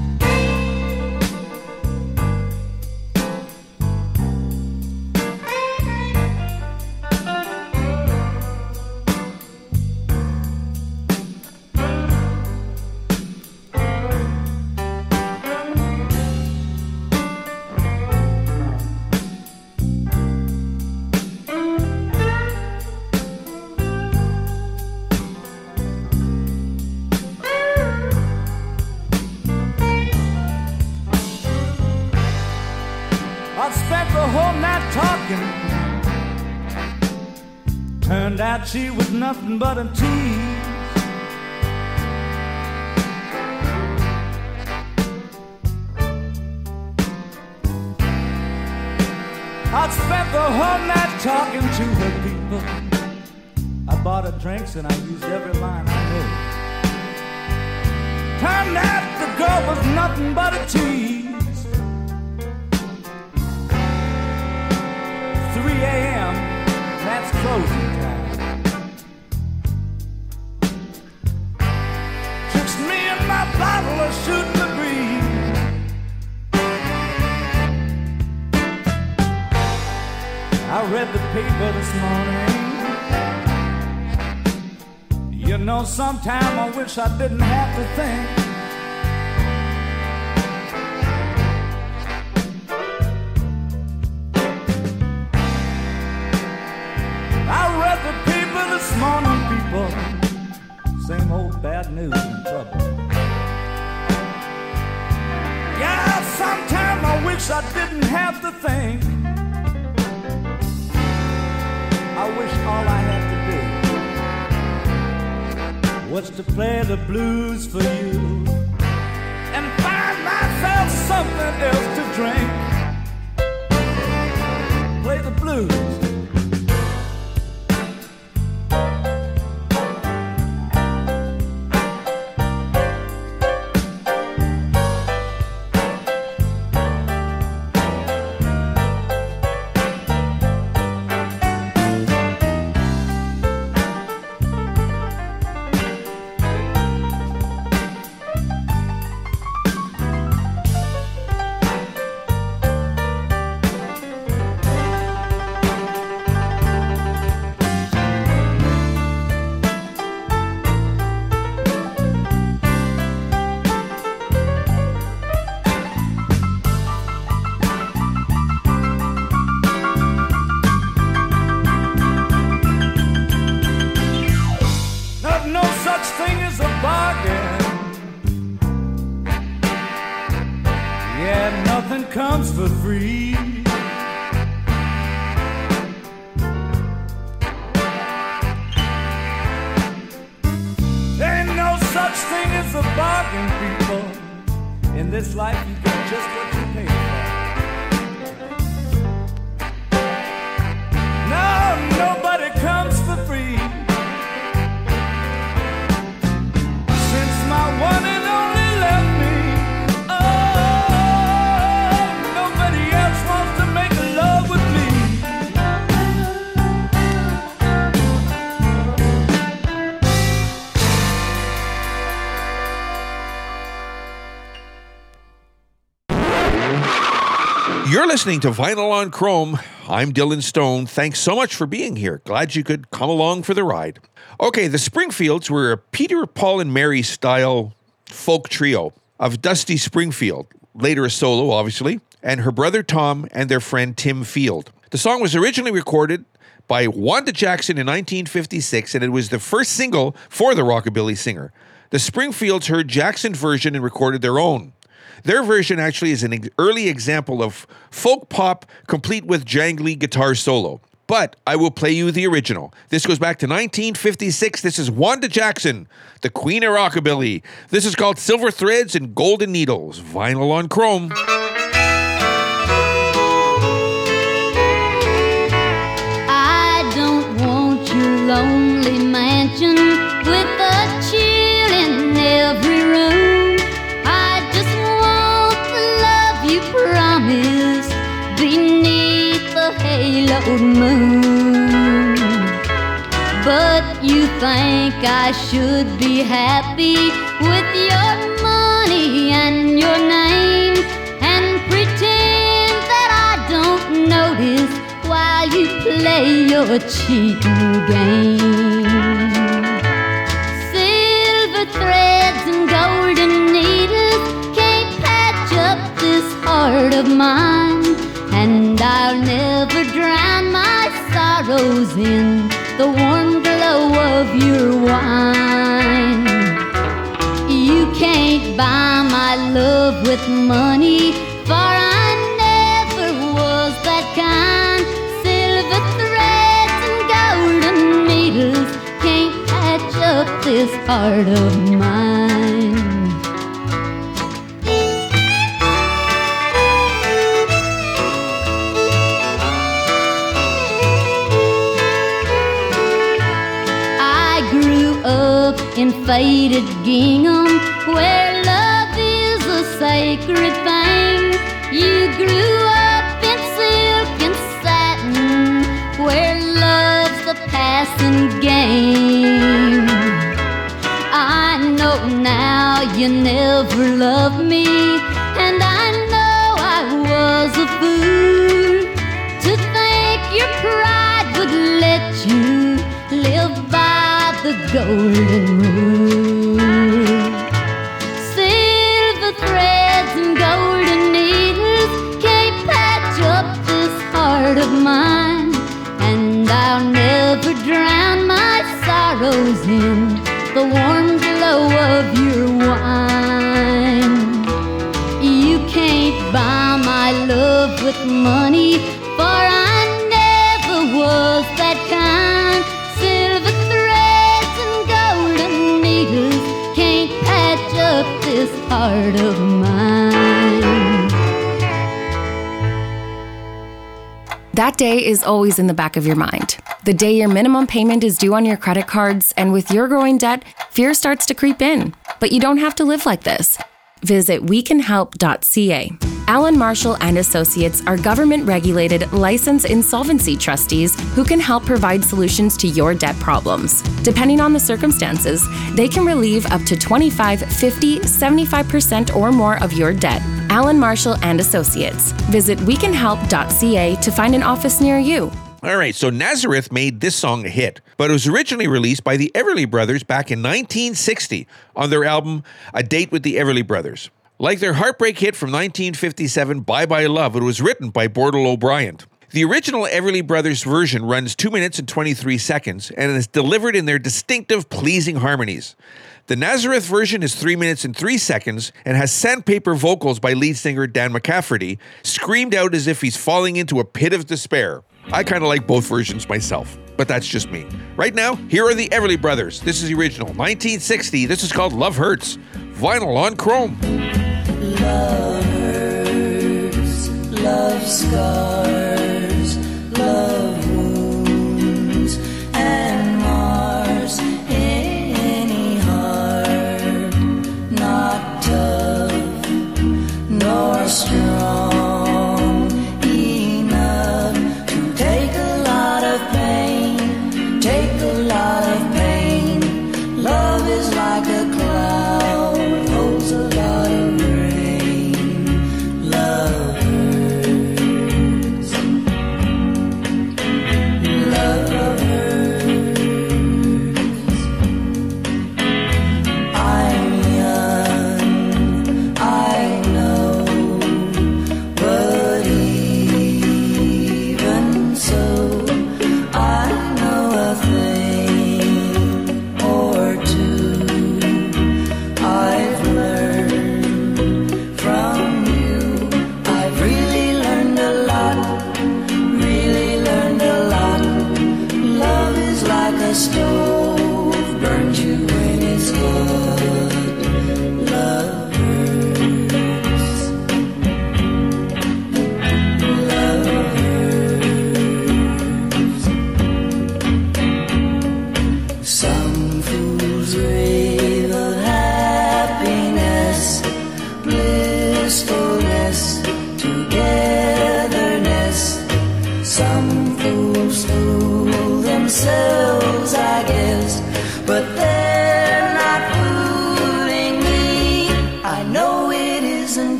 She was nothing but a tease. I spent the whole night talking to her people. I bought her drinks and I used every line I knew. Turned out the girl was nothing but a tease. 3 a.m. That's closing time. Read the paper this morning. You know, sometime I wish I didn't have to think. To play the blues for you listening to Vinyl on Chrome. I'm Dylan Stone. Thanks so much for being here. Glad you could come along for the ride. Okay, the Springfields were a Peter, Paul, and Mary style folk trio of Dusty Springfield, later a solo, obviously, and her brother Tom and their friend Tim Feild. The song was originally recorded by Wanda Jackson in 1956, and it was the first single for the rockabilly singer. The Springfields heard Jackson's version and recorded their own. Their version actually is an early example of folk pop complete with jangly guitar solo. But I will play you the original. This goes back to 1956. This is Wanda Jackson, the queen of rockabilly. This is called Silver Threads and Golden Needles, vinyl on chrome. Haloed moon. But you think I should be happy with your money and your name and pretend that I don't notice while you play your cheating game. Silver threads and golden needles can't patch up this heart of mine, and I'll never sorrows in the warm glow of your wine. You can't buy my love with money, for I never was that kind. Silver threads and golden needles can't patch up this heart of mine. Faded gingham where love is a sacred thing. You grew up in silk and satin where love's the passing game. I know now you never loved me, golden rule. Silver threads and golden needles can't patch up this heart of mine, and I'll never drown my sorrows in the warm glow of your wine. You can't buy my love with money, That day is always in the back of your mind. The day your minimum payment is due on your credit cards, and with your growing debt, fear starts to creep in. But you don't have to live like this. Visit wecanhelp.ca. Allen Marshall and Associates are government regulated licensed insolvency trustees who can help provide solutions to your debt problems. Depending on the circumstances, they can relieve up to 25, 50, 75% or more of your debt. Allen Marshall and Associates. Visit wecanhelp.ca to find an office near you. All right, so Nazareth made this song a hit, but it was originally released by the Everly Brothers back in 1960 on their album A Date with the Everly Brothers. Like their heartbreak hit from 1957, Bye Bye Love, it was written by Boudleaux Bryant. The original Everly Brothers version runs 2 minutes and 23 seconds and is delivered in their distinctive, pleasing harmonies. The Nazareth version is 3 minutes and 3 seconds and has sandpaper vocals by lead singer Dan McCafferty, screamed out as if he's falling into a pit of despair. I kind of like both versions myself, but that's just me. Right now, here are the Everly Brothers. This is the original, 1960. This is called Love Hurts. Vinyl on chrome. Love hurts, love scars,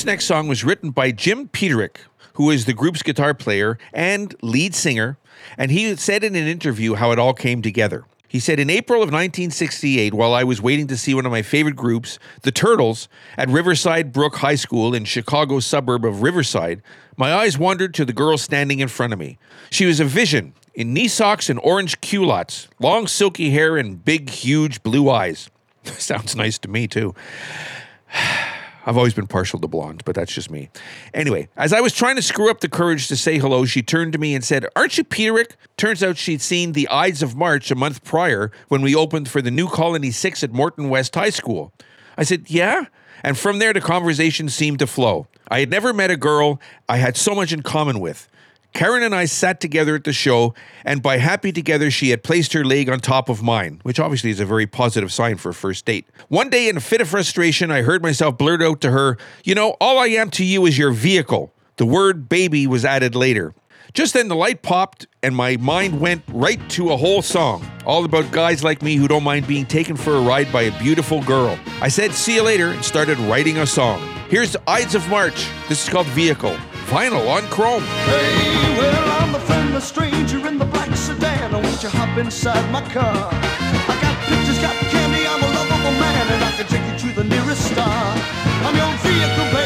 this next song was written by Jim Peterick, who is the group's guitar player and lead singer, and he said in an interview how it all came together. He said, In April of 1968, while I was waiting to see one of my favorite groups, the Turtles, at Riverside Brook High School in Chicago's suburb of Riverside, my eyes wandered to the girl standing in front of me. She was a vision in knee socks and orange culottes, long silky hair, and big, huge blue eyes. [laughs] Sounds nice to me, too. [sighs] [sighs] I've always been partial to blonde, but that's just me. Anyway, as I was trying to screw up the courage to say hello, she turned to me and said, Aren't you Peterick? Turns out she'd seen The Ides of March a month prior when we opened for the new Colony 6 at Morton West High School. I said, Yeah? And from there, the conversation seemed to flow. I had never met a girl I had so much in common with. Karen and I sat together at the show, and by happy together, she had placed her leg on top of mine, which obviously is a very positive sign for a first date. One day, in a fit of frustration, I heard myself blurt out to her, You know, all I am to you is your vehicle. The word baby was added later. Just then, the light popped, and my mind went right to a whole song, all about guys like me who don't mind being taken for a ride by a beautiful girl. I said, See you later, and started writing a song. Here's Ides of March. This is called Vehicle. Vinyl on chrome. Hey, well, I'm a stranger in the black sedan. Won't you hop inside my car? I got pictures, got candy, I'm a lovable man, and I can take you to the nearest star. I'm your vehicle, baby.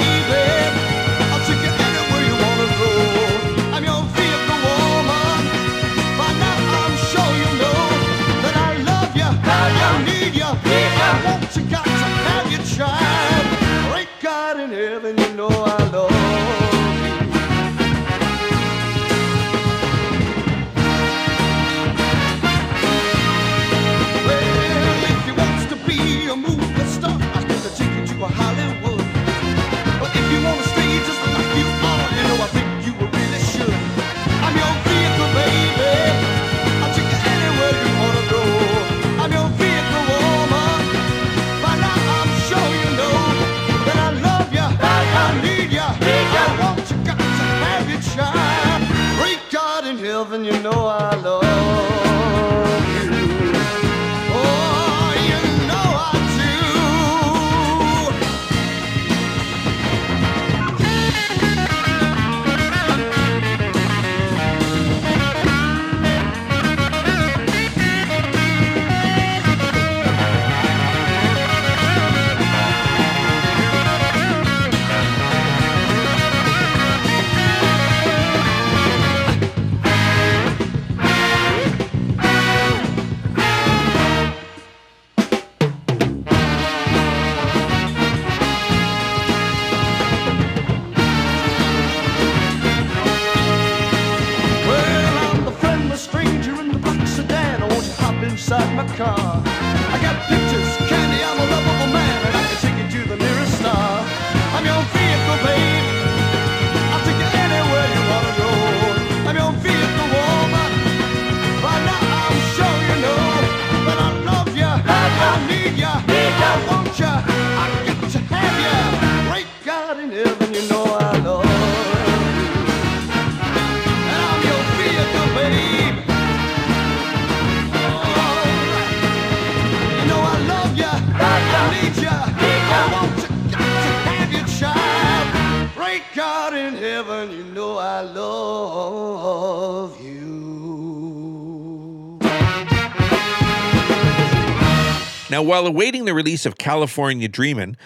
While awaiting the release of California Dreamin',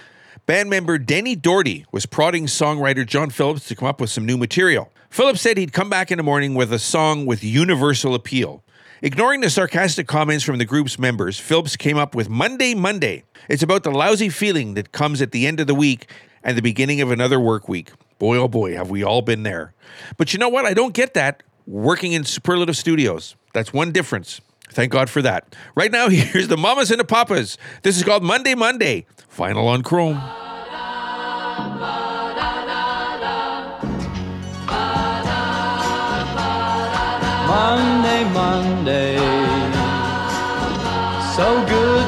band member Denny Doherty was prodding songwriter John Phillips to come up with some new material. Phillips said he'd come back in the morning with a song with universal appeal. Ignoring the sarcastic comments from the group's members, Phillips came up with Monday Monday. It's about the lousy feeling that comes at the end of the week and the beginning of another work week. Boy, oh boy, have we all been there. But you know what? I don't get that working in superlative studios. That's one difference. Thank God for that. Right now, [laughs] here's the Mamas and the Papas. This is called Monday Monday. Vinyl on Chrome. Monday, Monday, so good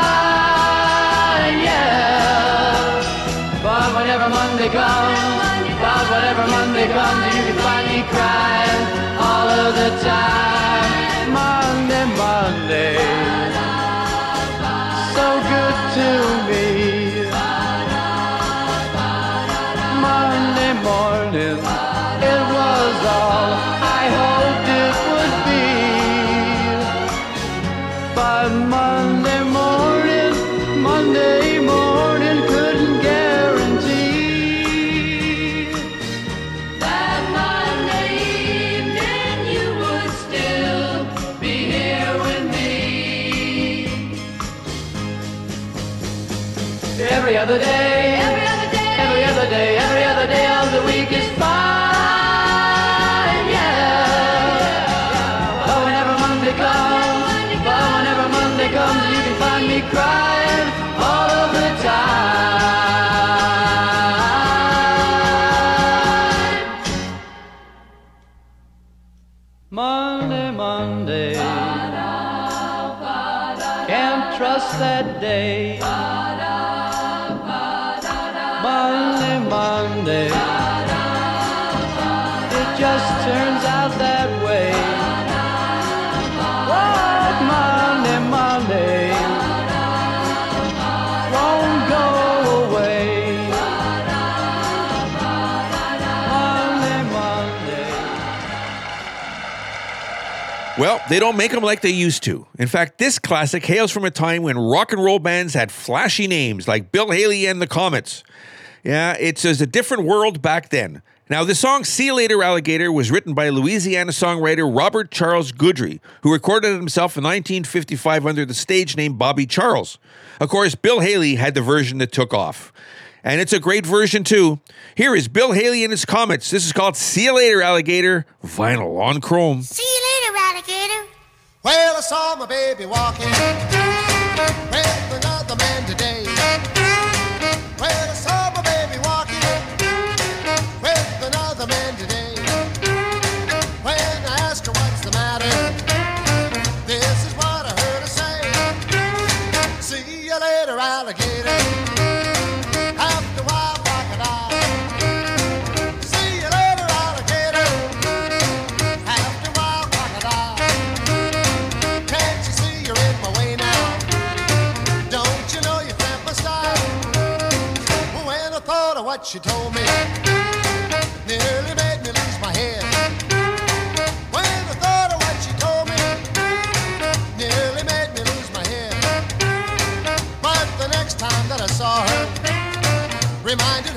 whenever Monday comes, but whenever Monday comes, you can find me crying all of the time. They don't make them like they used to. In fact, this classic hails from a time when rock and roll bands had flashy names like Bill Haley and the Comets. Yeah, it's as a different world back then. Now, the song See You Later Alligator was written by Louisiana songwriter Robert Charles Guidry, who recorded it himself in 1955 under the stage name Bobby Charles. Of course, Bill Haley had the version that took off. And it's a great version, too. Here is Bill Haley and his Comets. This is called See You Later Alligator, vinyl on chrome. See you later, saw my baby walking with another man today. She told me, nearly made me lose my head. When I thought of what she told me, nearly made me lose my head. But the next time that I saw her, reminded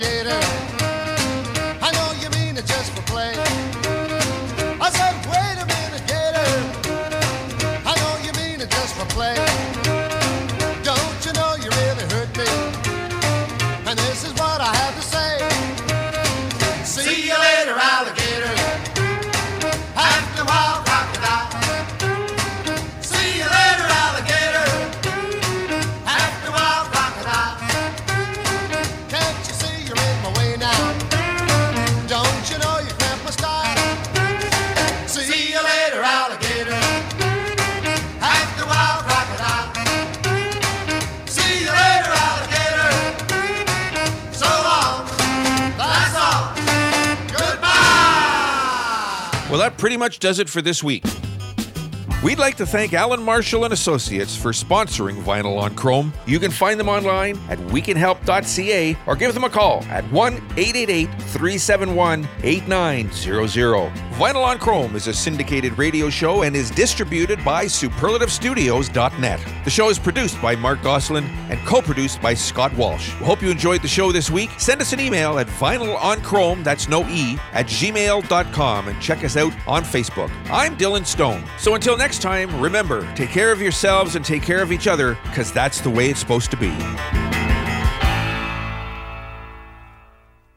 wait pretty much does it for this week. We'd like to thank Alan Marshall and Associates for sponsoring Vinyl on Chrome. You can find them online at wecanhelp.ca or give them a call at 1-888-371-8900. Vinyl on Chrome is a syndicated radio show and is distributed by superlativestudios.net. The show is produced by Mark Goslin and co-produced by Scott Walsh. We hope you enjoyed the show this week. Send us an email at vinylonchrome, that's no E, at gmail.com and check us out on Facebook. I'm Dylan Stone. So until next time, remember, take care of yourselves and take care of each other because that's the way it's supposed to be.